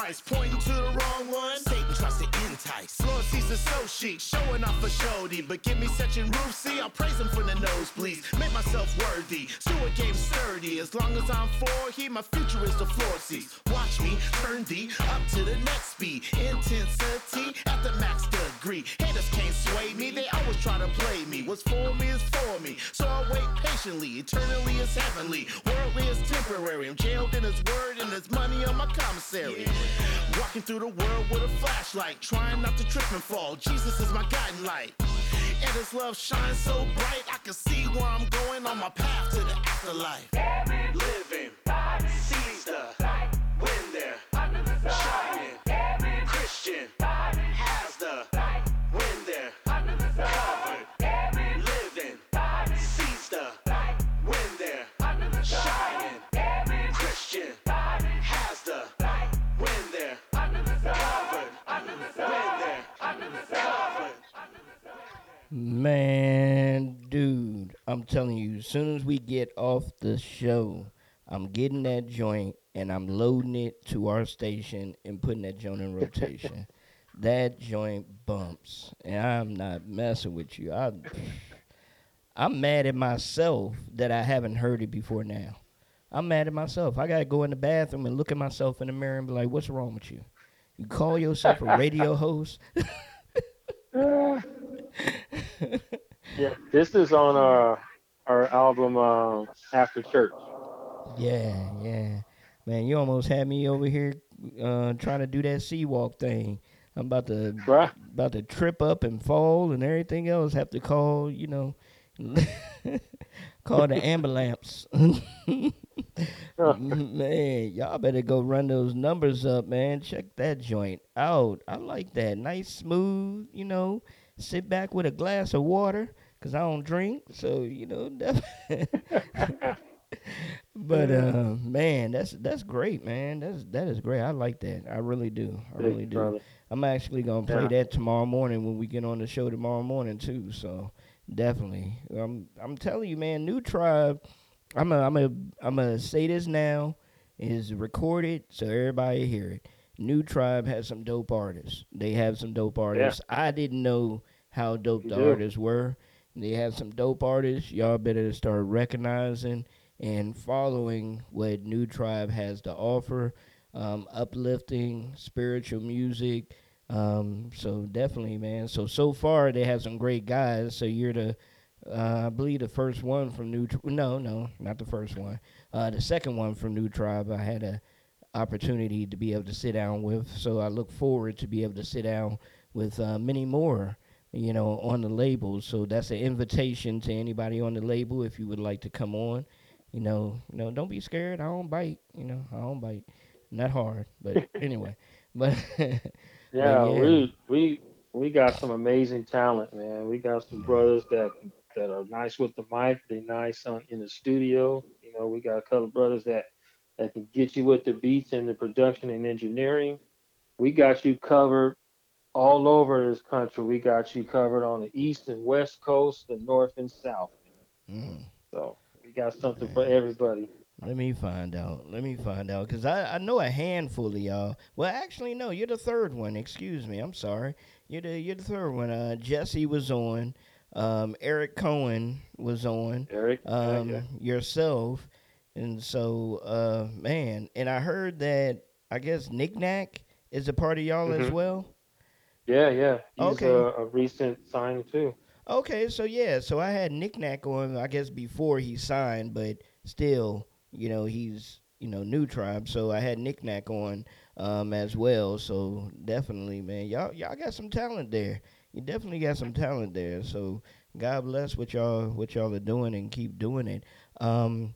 price. Pointing to the wrong one, Satan tries to entice. Lord sees the so chic, showing off for showdy. But give me such roof, see, I'll praise him for the nosebleeds. Make myself worthy, Stewart game sturdy. As long as I'm for he, my future is the floor seats. Watch me turn thee up to the next speed. Intensity at the max degree. Haters can't sway me, they always try to play me. What's for me is for me, so I wait patiently. Eternally is heavenly, worldly is temporary. I'm jailed in his word and there's money on my commissary. Walking through the world with a flashlight, trying not to trip and fall. Jesus is my guiding light. And his love shines so bright, I can see where I'm going on my path to the afterlife. living, I'm telling you, as soon as we get off the show, I'm getting that joint and I'm loading it to our station and putting that joint in rotation. that joint bumps, and I'm not messing with you. I, I'm mad at myself that I haven't heard it before now. I'm mad at myself. I gotta go in the bathroom and look at myself in the mirror and be like, "What's wrong with you? You call yourself a radio host?" Yeah, this is on our our album uh, After Church. Yeah, yeah. Man, you almost had me over here uh, trying to do that sea walk thing. I'm about to Right. about to trip up and fall and everything else. Have to call, you know, call the ambulance. man, y'all better go run those numbers up, man. Check that joint out. I like that. Nice, smooth, you know. Sit back with a glass of water, cause I don't drink. So, you know, but uh man, that's that's great, man. That's that is great. I like that. I really do. I really do. Brother. I'm actually gonna play Yeah. that tomorrow morning when we get on the show tomorrow morning too. So definitely, I'm I'm telling you, man. New Tribe. I'm a I'm a I'm gonna say this now is recorded so everybody hear it. New Tribe has some dope artists. They have some dope artists. I didn't know how dope You the do. artists were. They have some dope artists. Y'all better start recognizing and following what New Tribe has to offer. Um, uplifting, spiritual music. Um, so definitely, man. So so far they have some great guys. So you're the, uh, I believe the first one from New. Tri- no, no, not the first one. Uh, the second one from New Tribe. I had a opportunity to be able to sit down with. So I look forward to be able to sit down with uh, many more you know, on the label. So that's an invitation to anybody on the label if you would like to come on. You know, you know, don't be scared. I don't bite. You know, I don't bite. Not hard, but anyway. But Yeah, yeah. we we we got some amazing talent, man. We got some brothers that that are nice with the mic. They nice on in the studio. You know, we got a couple of brothers that that can get you with the beats and the production and engineering. We got you covered all over this country. We got you covered on the east and west coast, the north and south. mm, So we got something for everybody. let me find out. Let me find out because I, I know a handful of y'all. Well, actually, no, you're the third one. Excuse me. I'm sorry. You're the you're the third one. Uh, Jesse was on. Um, Eric Cohen was on. Eric, um, yeah. yourself. And so, uh, man, and I heard that I guess Nick Knack is a part of y'all as Mhm. well. Yeah, yeah. He's Okay. a, a recent signing too. Okay, so yeah, so I had Nick Knack on, I guess before he signed, but still, you know, he's you know new tribe, so I had Nick Knack on um, as well. So definitely, man, y'all y'all got some talent there. You definitely got some talent there. So God bless what y'all what y'all are doing and keep doing it. Um,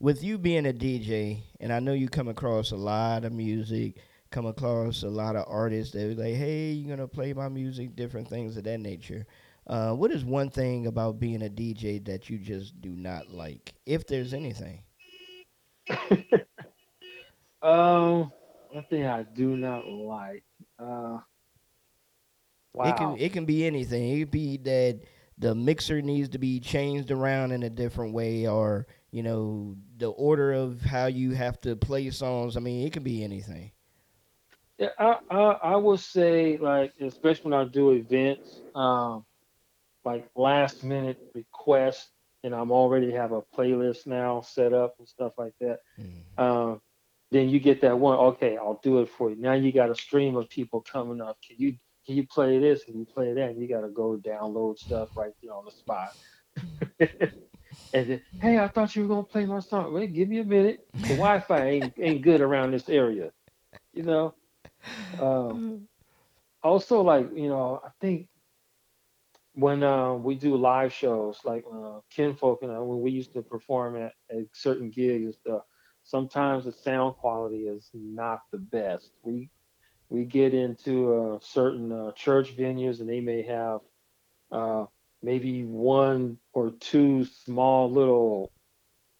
with you being a DJ, and I know you come across a lot of music, come across a lot of artists that are like, hey, you're gonna play my music, different things of that nature. Uh, what is one thing about being a DJ that you just do not like, if there's anything? Um, one thing I do not like. Uh, wow. It can it can be anything. It could be that the mixer needs to be changed around in a different way, or you know the order of how you have to play songs. I mean, it can be anything. Yeah, I, I I would say like especially when I do events, um, like last minute requests, and I'm already have a playlist now set up and stuff like that. Mm. Um, then you get that one. Okay, I'll do it for you. Now you got a stream of people coming up. Can you can you play this? Can you play that? And you got to go download stuff right there on the spot. and then, hey, I thought you were gonna play my song. Wait, give me a minute. The Wi-Fi ain't ain't good around this area. You know. Um, also, like you know, I think when uh, we do live shows, like uh, Kinfolk and when we used to perform at, at certain gigs and stuff, sometimes the sound quality is not the best. We we get into uh, certain uh, church venues and they may have uh, maybe one or two small little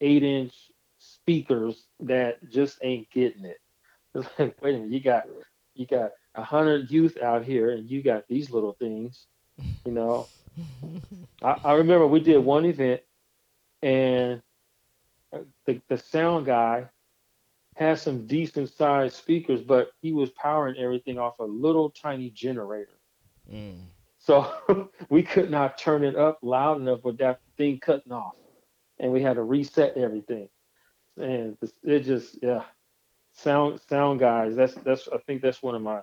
eight inch speakers that just ain't getting it. It's like, wait a minute, you got you got a hundred youth out here and you got these little things, you know. I, I remember we did one event and the the sound guy had some decent sized speakers, but he was powering everything off a little tiny generator. Mm. So we could not turn it up loud enough with that thing cutting off, and we had to reset everything. And it just yeah, sound sound guys. That's that's I think that's one of my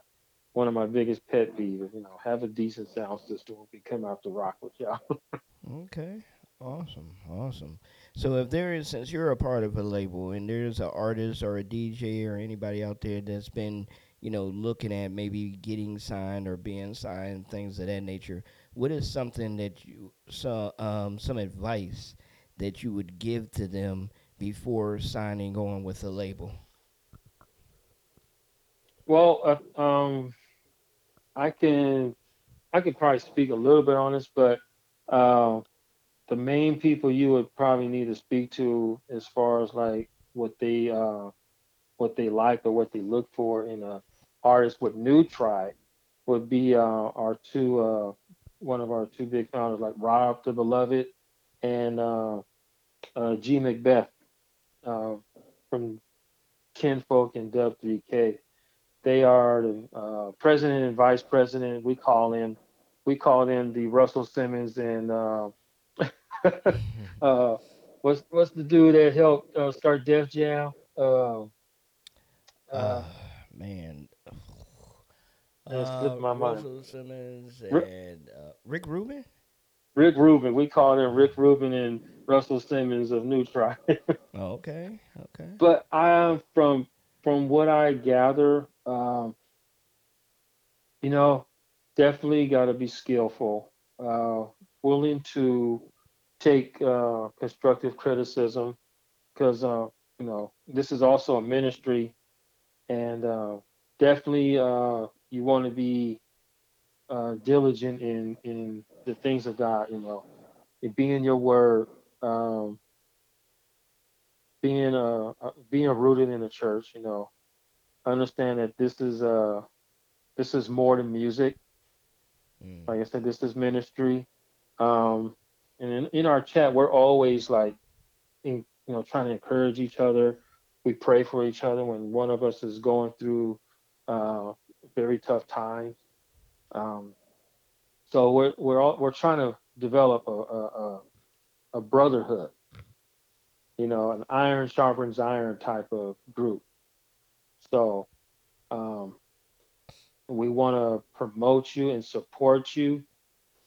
one of my biggest pet peeves. You know, have a decent sound system when we come out to rock with y'all. Okay. Awesome. Awesome. So if there is since you're a part of a label and there's an artist or a DJ or anybody out there that's been, you know, looking at maybe getting signed or being signed, things of that nature, what is something that you so um some advice that you would give to them before signing on with a label? Well, uh, um, I can I could probably speak a little bit on this, but uh, the main people you would probably need to speak to as far as like what they uh, what they like or what they look for in a artist with New Tribe would be uh, our two uh, one of our two big founders like Rob the Beloved and uh, uh, G Macbeth uh, from Kinfolk and Dub 3K. They are the uh, president and vice president. We call in we call them the Russell Simmons and uh, uh, what's what's the dude that helped uh, start Def Jam? Uh, Uh, man. That slipped my mind. Russell Simmons Rick- and uh, Rick Rubin. Rick Rubin. We call them Rick Rubin and Russell Simmons of New Tribe. Oh, okay. Okay. but I am from from what I gather, um, you know, definitely got to be skillful, uh, willing to take uh, constructive criticism, because uh, you know this is also a ministry, and uh, definitely uh, you want to be uh, diligent in in the things of God. You know, in being your word. Um, being uh uh, being rooted in the church, you know, understand that this is uh this is more than music. Mm. Like I said, this is ministry. Um, and in, in our chat, we're always like, in, you know, trying to encourage each other. We pray for each other when one of us is going through uh, very tough times. Um, so we're we're all we're trying to develop a a, a, a brotherhood you know, an iron sharpens iron type of group. So um, we want to promote you and support you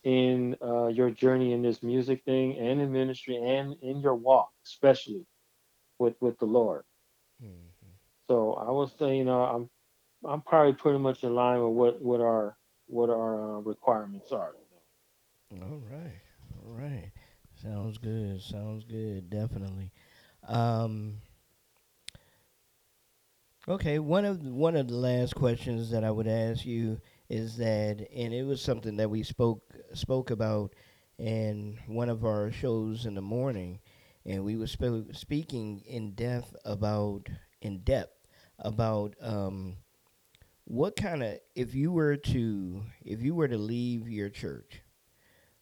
in uh, your journey in this music thing and in ministry and in your walk, especially with with the Lord. Mhm. So I would say, you know, I'm I'm probably pretty much in line with what what our what our uh, requirements are. All right. All right. Sounds good. Sounds good. Definitely. Um Okay, one of one of the last questions that I would ask you is that and it was something that we spoke spoke about in one of our shows in the morning and we were sp- speaking in depth about in depth about um what kind of if you were to if you were to leave your church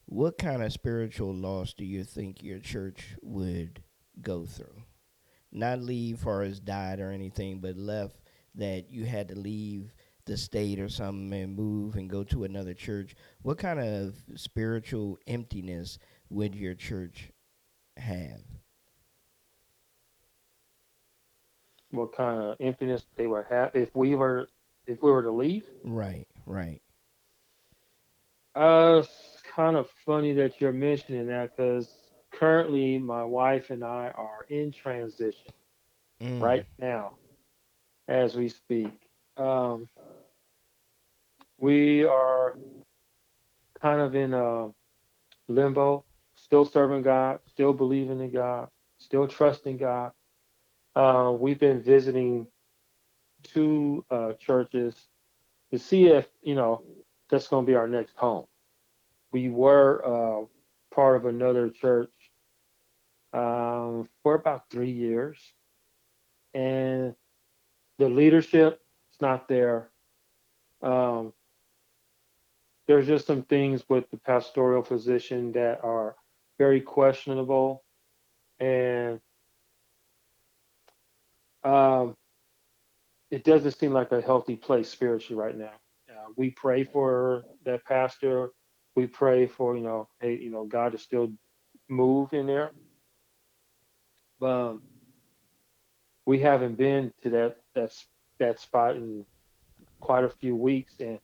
what kind of spiritual loss do you think your church would go through? Not leave far as died or anything, but left that you had to leave the state or something and move and go to another church. What kind of spiritual emptiness would your church have? What kind of emptiness they would have if we were if we were to leave? Right, right. Uh, it's kind of funny that you're mentioning that because currently my wife and I are in transition Mm. right now as we speak. Um, we are kind of in a limbo, still serving God, still believing in God, still trusting God. Uh, we've been visiting two uh, churches to see if, you know, that's going to be our next home. We were uh, part of another church um, for about three years, and the leadership is not there. Um, there's just some things with the pastoral position that are very questionable. and um, it doesn't seem like a healthy place spiritually right now. Uh, we pray for that pastor. We pray for you know, hey, you know, God to still move in there. Um, we haven't been to that that that spot in quite a few weeks, and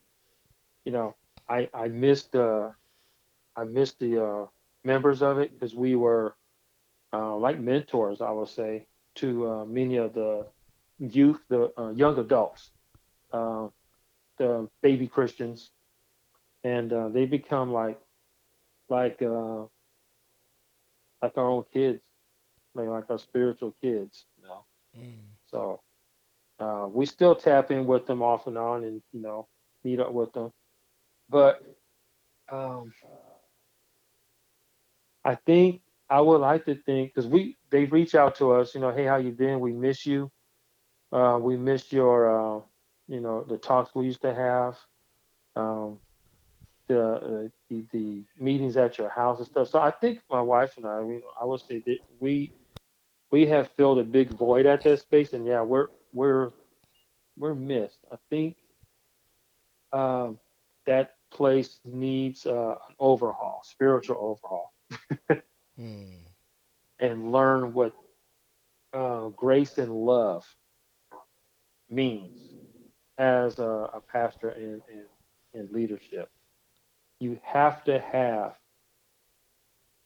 you know, I I missed uh I missed the uh, members of it because we were uh, like mentors, I would say, to uh, many of the youth, the uh, young adults, uh, the baby Christians, and uh, they become like like like our own kids, like like our spiritual kids, you know. So uh, we still tap in with them off and on, and you know, meet up with them, but um, I think I would like to think because we they reach out to us, you know, hey, how you been? We miss you. Uh, we miss your, uh, you know, the talks we used to have, um, the, uh, the the meetings at your house and stuff. So I think my wife and I, we, I would say that we we have filled a big void at that space, and yeah, we're we're we're missed. I think um, that place needs uh, an overhaul, spiritual overhaul Hmm. and learn what uh, grace and love means as a, a pastor and, and, and leadership. You have to have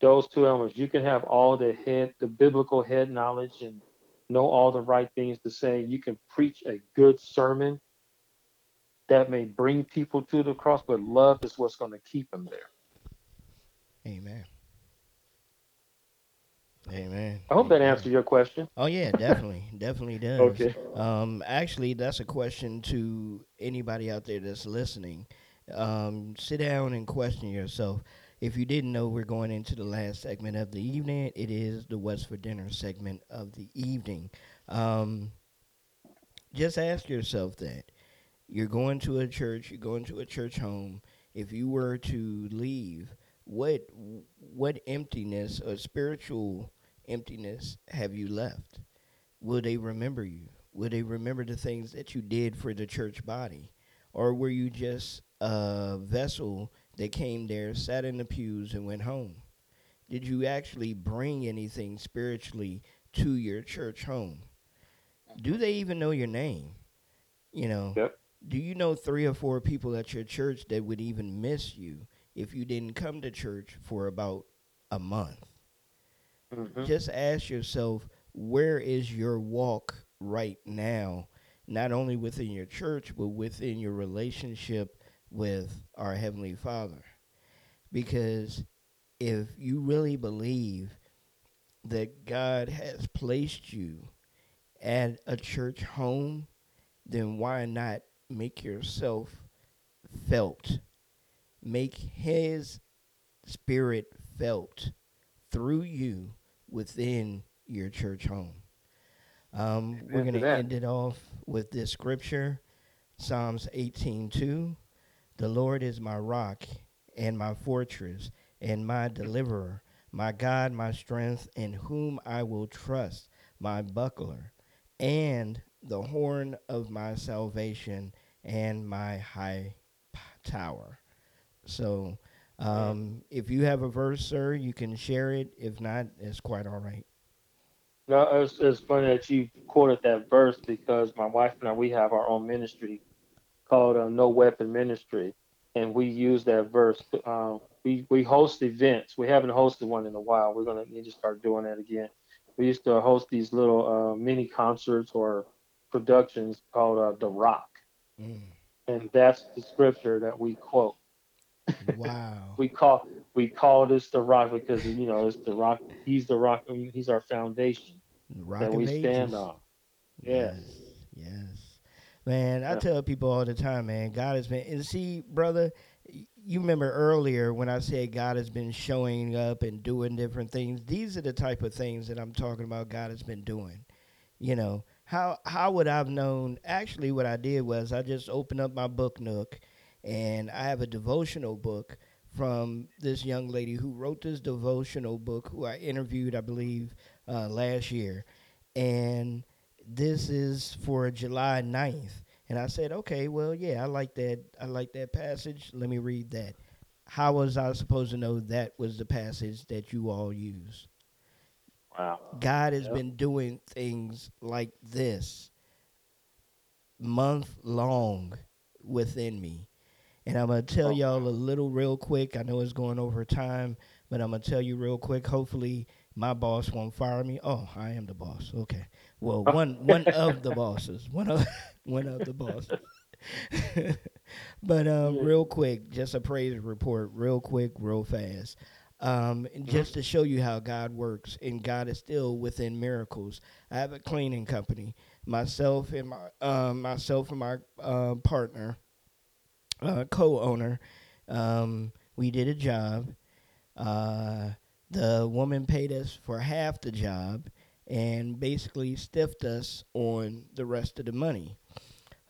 those two elements. You can have all the head, the biblical head knowledge and know all the right things to say. You can preach a good sermon that may bring people to the cross, but love is what's going to keep them there. Amen. Amen. I hope that Amen. answers your question. Oh yeah, definitely, definitely does. Okay. Um, actually, that's a question to anybody out there that's listening. Um, sit down and question yourself. If you didn't know, we're going into the last segment of the evening. It is the What's for Dinner segment of the evening. Um, just ask yourself that. You're going to a church. You're going to a church home. If you were to leave, what what emptiness or spiritual emptiness have you left? Will they remember you? Will they remember the things that you did for the church body? Or were you just a vessel that came there, sat in the pews, and went home? Did you actually bring anything spiritually to your church home? Do they even know your name? You know, Yep. do you know three or four people at your church that would even miss you if you didn't come to church for about a month? Mhm. just ask yourself where is your walk right now not only within your church but within your relationship with our heavenly father because if you really believe that God has placed you at a church home then why not make yourself felt make his spirit felt through you within your church home. Um, we're going to end it off with this scripture Psalms 18:2. The Lord is my rock and my fortress and my deliverer, my God, my strength, in whom I will trust, my buckler, and the horn of my salvation and my high tower. So, um, if you have a verse, sir, you can share it. If not, it's quite all right. No, it's, it's funny that you quoted that verse because my wife and I we have our own ministry called uh, No Weapon Ministry, and we use that verse. Um, we we host events. We haven't hosted one in a while. We're gonna need to start doing that again. We used to host these little uh, mini concerts or productions called uh, The Rock, Mm. and that's the scripture that we quote. Wow. We call we call this the rock because you know it's the rock. He's the rock. He's our foundation Rock that we ages. stand on. Yes. Yes. Man, I Yeah. tell people all the time, man, God has been and see, brother, you remember earlier when I said God has been showing up and doing different things. These are the type of things that I'm talking about God has been doing. You know, how how would I've known actually what I did was I just opened up my book nook and I have a devotional book from this young lady who wrote this devotional book who I interviewed, I believe, uh, last year, and this is for July 9th. And I said, okay, well, yeah, I like that. I like that passage. Let me read that. How was I supposed to know that was the passage that you all use? Wow. God has Yep. been doing things like this month long within me. And I'm going to tell Oh. y'all a little real quick. I know it's going over time, but I'm going to tell you real quick. Hopefully, my boss won't fire me. Oh, I am the boss. Okay. Well, one one of the bosses. One of one of the bosses. but um, real quick, just a praise report, real quick, real fast. Um, and just to show you how God works, and God is still within miracles. I have a cleaning company. Myself and my um, myself and my uh, partner, uh, co-owner, um, we did a job. The woman paid us for half the job, and basically stiffed us on the rest of the money.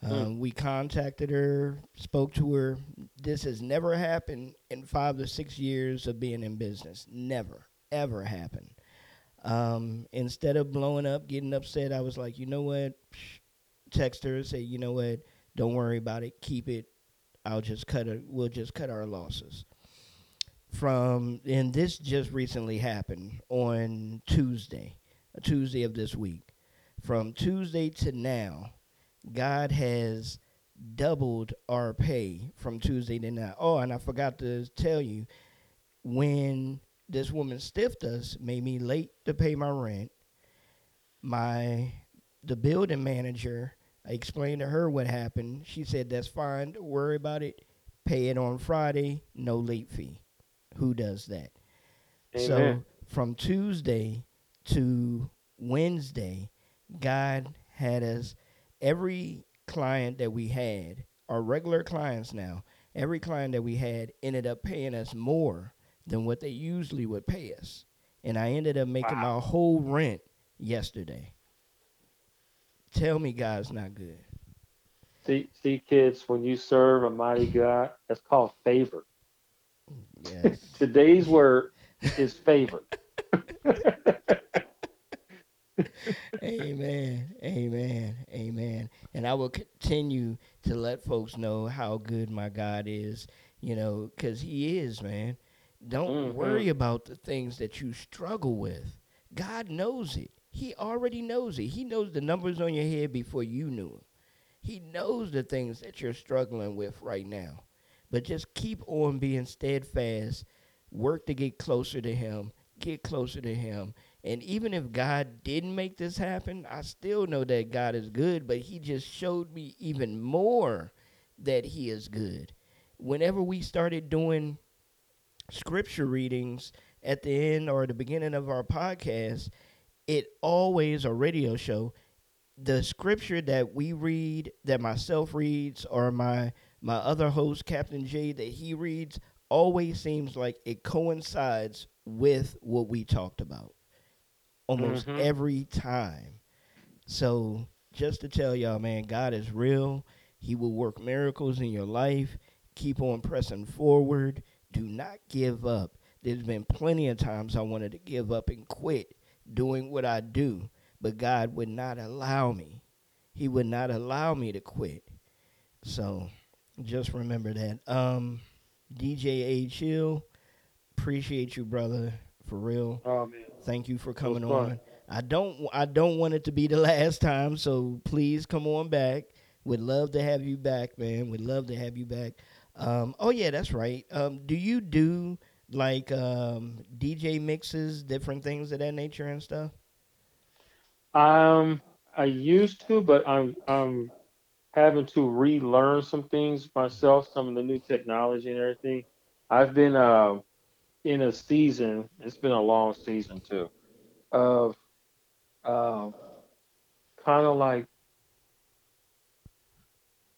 Um, We contacted her, spoke to her. This has never happened in five to six years of being in business. Never, ever happened. Um, instead of blowing up, getting upset, I was like, you know what? Psh, Text her, say, you know what? Don't worry about it. Keep it. I'll just cut it. We'll just cut our losses. From and this just recently happened on Tuesday, Tuesday of this week. From Tuesday to now, God has doubled our pay from Tuesday to now. Oh, and I forgot to tell you, when this woman stiffed us, made me late to pay my rent. My the building manager, I explained to her what happened. She said that's fine, don't worry about it. Pay it on Friday, no late fee. Who does that? So from Tuesday to Wednesday, God had us every client that we had, our regular clients now, every client that we had ended up paying us more than what they usually would pay us. And I ended up making my whole rent yesterday. Tell me God's not good. See, see, kids, when you serve a mighty God, that's called favor. Yes. Today's word is favor. amen. Amen. Amen. And I will continue to let folks know how good my God is, you know, because He is, man. Don't Mhm. worry about the things that you struggle with. God knows it. He already knows it. He knows the numbers on your head before you knew them. He knows the things that you're struggling with right now. But just keep on being steadfast. Work to get closer to Him. Get closer to Him. And even if God didn't make this happen, I still know that God is good, but He just showed me even more that He is good. Whenever we started doing scripture readings at the end or the beginning of our podcast, it always, a radio show, the scripture that we read, that myself reads, or my my other host, Captain J, that he reads, always seems like it coincides with what we talked about almost Mhm. every time. So just to tell y'all, man, God is real. He will work miracles in your life. Keep on pressing forward. Do not give up. There's been plenty of times I wanted to give up and quit doing what I do, but God would not allow me. He would not allow me to quit. So just remember that. Um, DJ A Chill, appreciate you, brother, for real. Oh man. Thank you for coming on. I don't I don't want it to be the last time, so please come on back. Would love to have you back, man. Would love to have you back. Um, oh yeah, that's right. Um, do you do like um, DJ mixes, different things of that nature and stuff? Um, I used to, but I'm I'm having to relearn some things myself, some of the new technology and everything. I've been uh, in a season. It's been a long season too, of um, kind of like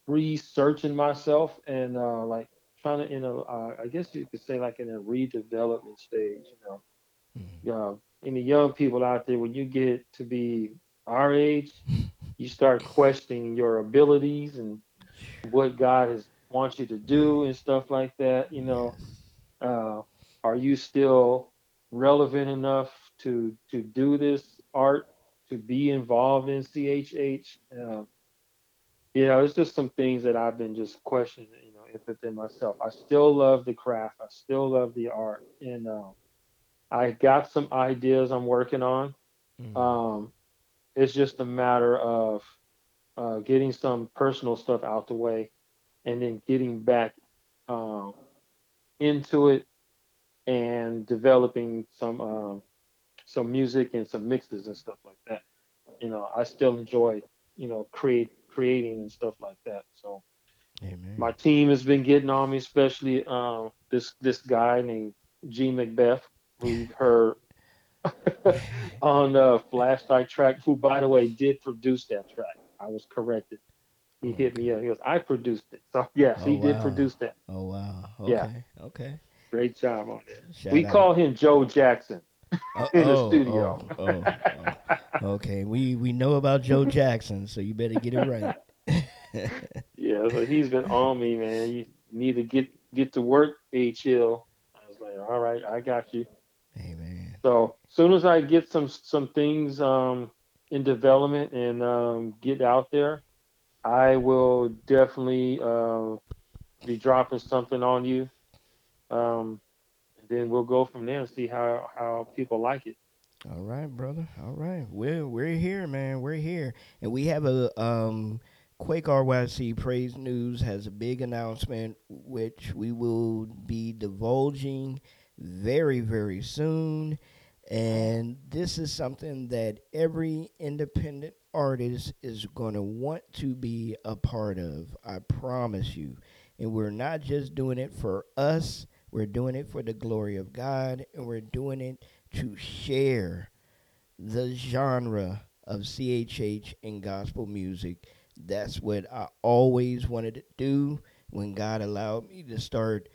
researching myself and uh, like trying to, you know, uh, I guess you could say like in a redevelopment stage. You know, uh, any young people out there, when you get to be our age, you start questioning your abilities and what God has wants you to do and stuff like that. You know, uh, are you still relevant enough to to do this art, to be involved in CHH. Uh, you know, it's just some things that I've been just questioning, you know, within myself. I still love the craft. I still love the art, and um, I got some ideas I'm working on. Mm. Um, it's just a matter of uh, getting some personal stuff out the way, and then getting back um, into it and developing some um, some music and some mixes and stuff like that. You know, I still enjoy you know create creating and stuff like that. So Amen. my team has been getting on me, especially um, this this guy named G Macbeth, who heard on uh, the flashlight track, who by the way did produce that track. I was corrected. He oh. hit me up. He goes, I produced it. So yes, Oh, he did produce that. Oh wow. Yeah. Okay. Okay. Great job on that. We out. call him Joe Jackson. Oh, in the oh, studio. oh, oh, oh. Okay. We we know about Joe Jackson, so you better get it right. Yeah, so he's been on me, man. You need to get get to work, A chill. I was like, all right, I got you. Amen. So as soon as I get some some things um, in development and um, get out there, I will definitely uh, be dropping something on you. Um, then we'll go from there and see how how people like it. All right, brother. All right. We're we're here, man. We're here. And we have a um Quake RYC Praise News has a big announcement which we will be divulging very, very soon. And this is something that every independent artist is going to want to be a part of. I promise you. And we're not just doing it for us, we're doing it for the glory of God, and we're doing it to share the genre of CHH and gospel music. That's what I always wanted to do when God allowed me to start.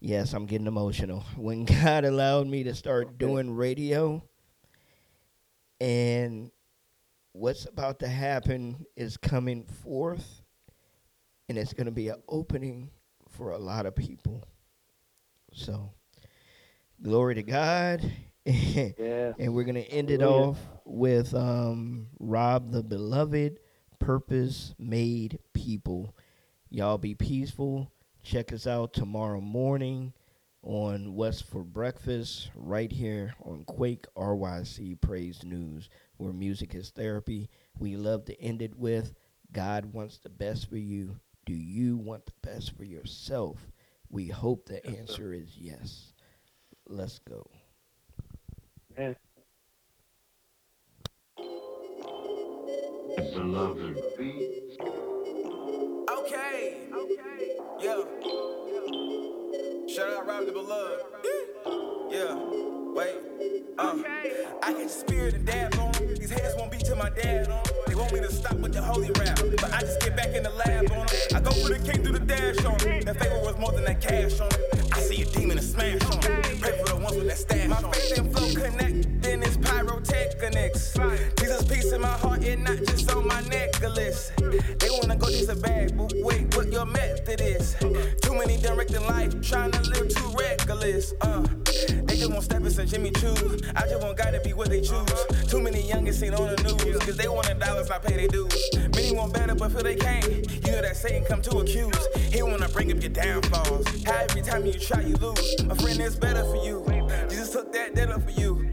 Yes, I'm getting emotional. When God allowed me to start doing radio, and what's about to happen is coming forth, and it's going to be an opening for a lot of people. So, glory to God. Yeah. and we're going to end it off with um, Rob the Beloved, Purpose Made People. Y'all be peaceful. Check us out tomorrow morning on What's for Breakfast, right here on Quake RYC Praise News, where music is therapy. We love to end it with God wants the best for you. Do you want the best for yourself? We hope the answer is yes. Let's go. Man. Okay. Okay. Yeah. Shout out Rob the Beloved. Yeah. Wait. Uh, I get the spirit and dab on. These haters won't be to my dad on. They want me to stop with the holy rap. But I just get back in the lab on 'em. I go for the king through the dash on 'em. That favor was more than that cash on 'em. I see a demon and smash on 'em. Pray for the ones with that stash on My faith and flow connect, it's. Jesus peace in my heart and not just on my necklace. They wanna go chase a bag, but wait, what your method is? Too many directing life, trying to live too reckless. Uh, they just want steppers and Jimmy Choo. I just want God to be what they choose. Too many youngins seen on the news, cause they want the dollars, not pay their dues. Many want better, but feel they can't. You know that Satan come to accuse. He wanna bring up your downfalls. How every time you try, you lose. A friend is better for you. Jesus took that debt up for you.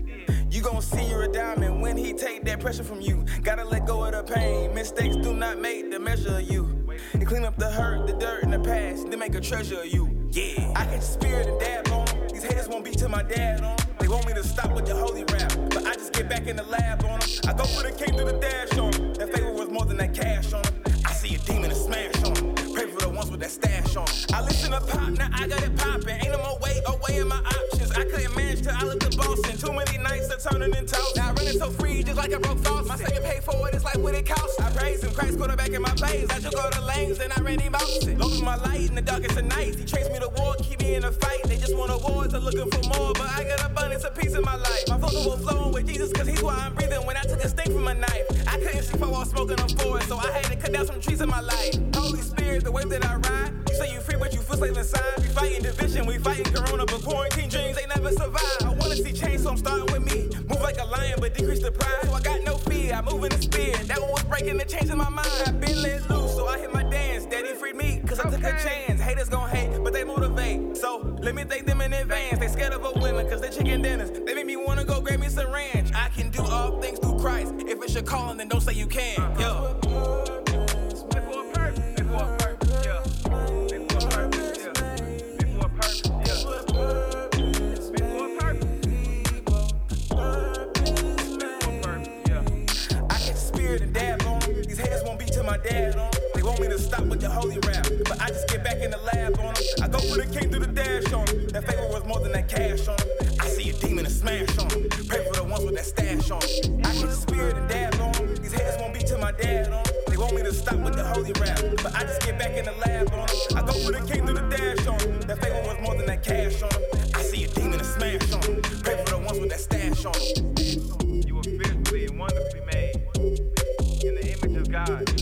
You gon' see you're a diamond when he take that pressure from you. Gotta let go of the pain. Mistakes do not make the measure of you. And clean up the hurt, the dirt, and the past, then make a treasure of you. Yeah. I catch spirit and dab on. These haters won't be to my dad on. They want me to stop with the holy rap, but I just get back in the lab on 'em. I go for the king through the dash on 'em. That favor was more than that cash on 'em. I see a demon and smash on 'em. Pray for the ones with that stash on 'em. I listen to pop, now I got it poppin'. Ain't no are turning into toast. Now running so free, just like a broke faucet. My second pay for it, it's like what it costs. I praise him, Christ quarterback in my plays. I just go to lanes, then I ran him out. Lord is my light in the darkest of nights. He chased me to war, keep me in a fight. They just want awards, I'm looking for more. But I got abundance of peace in my life. My focus was flowing with Jesus, cause he's why I'm breathing. When I took a sting from a knife, I couldn't see for while smoking on forest. So I had to cut down some trees in my life. Holy Spirit, the wave that I ride. Say you free, but you feel slave inside. We fighting division, we fighting corona, but quarantine dreams they never survive. I wanna see change, so I'm starting with me. Move like a lion, but decrease the pride, so I got no fear. I move in the spirit. That one was breaking the chains in my mind. I been let loose, so I hit my dance. Daddy freed me, cause I took a chance. Haters gon' hate, but they motivate. So let me thank them in advance. They scared of a women, cause they chicken dinners. They make me wanna go grab me some ranch. I can do all things through Christ. If it's your calling, then don't say you can. Yo. my dad on. They want me to stop with the holy rap, but I just get back in the lab on them. I go for the king through the dash on them. That favor was more than that cash on them. I see a demon and smash on them. Pray for the ones with that stash on them. I hit the spirit and dab on them. These haters won't be till my dad on them. They want me to stop with the holy rap, but I just get back in the lab on them. I go for the king through the dash on them. That favor was more than that cash on them. I see a demon and smash on them. Pray for the ones with that stash on them. You were fearfully and wonderfully made in the image of God.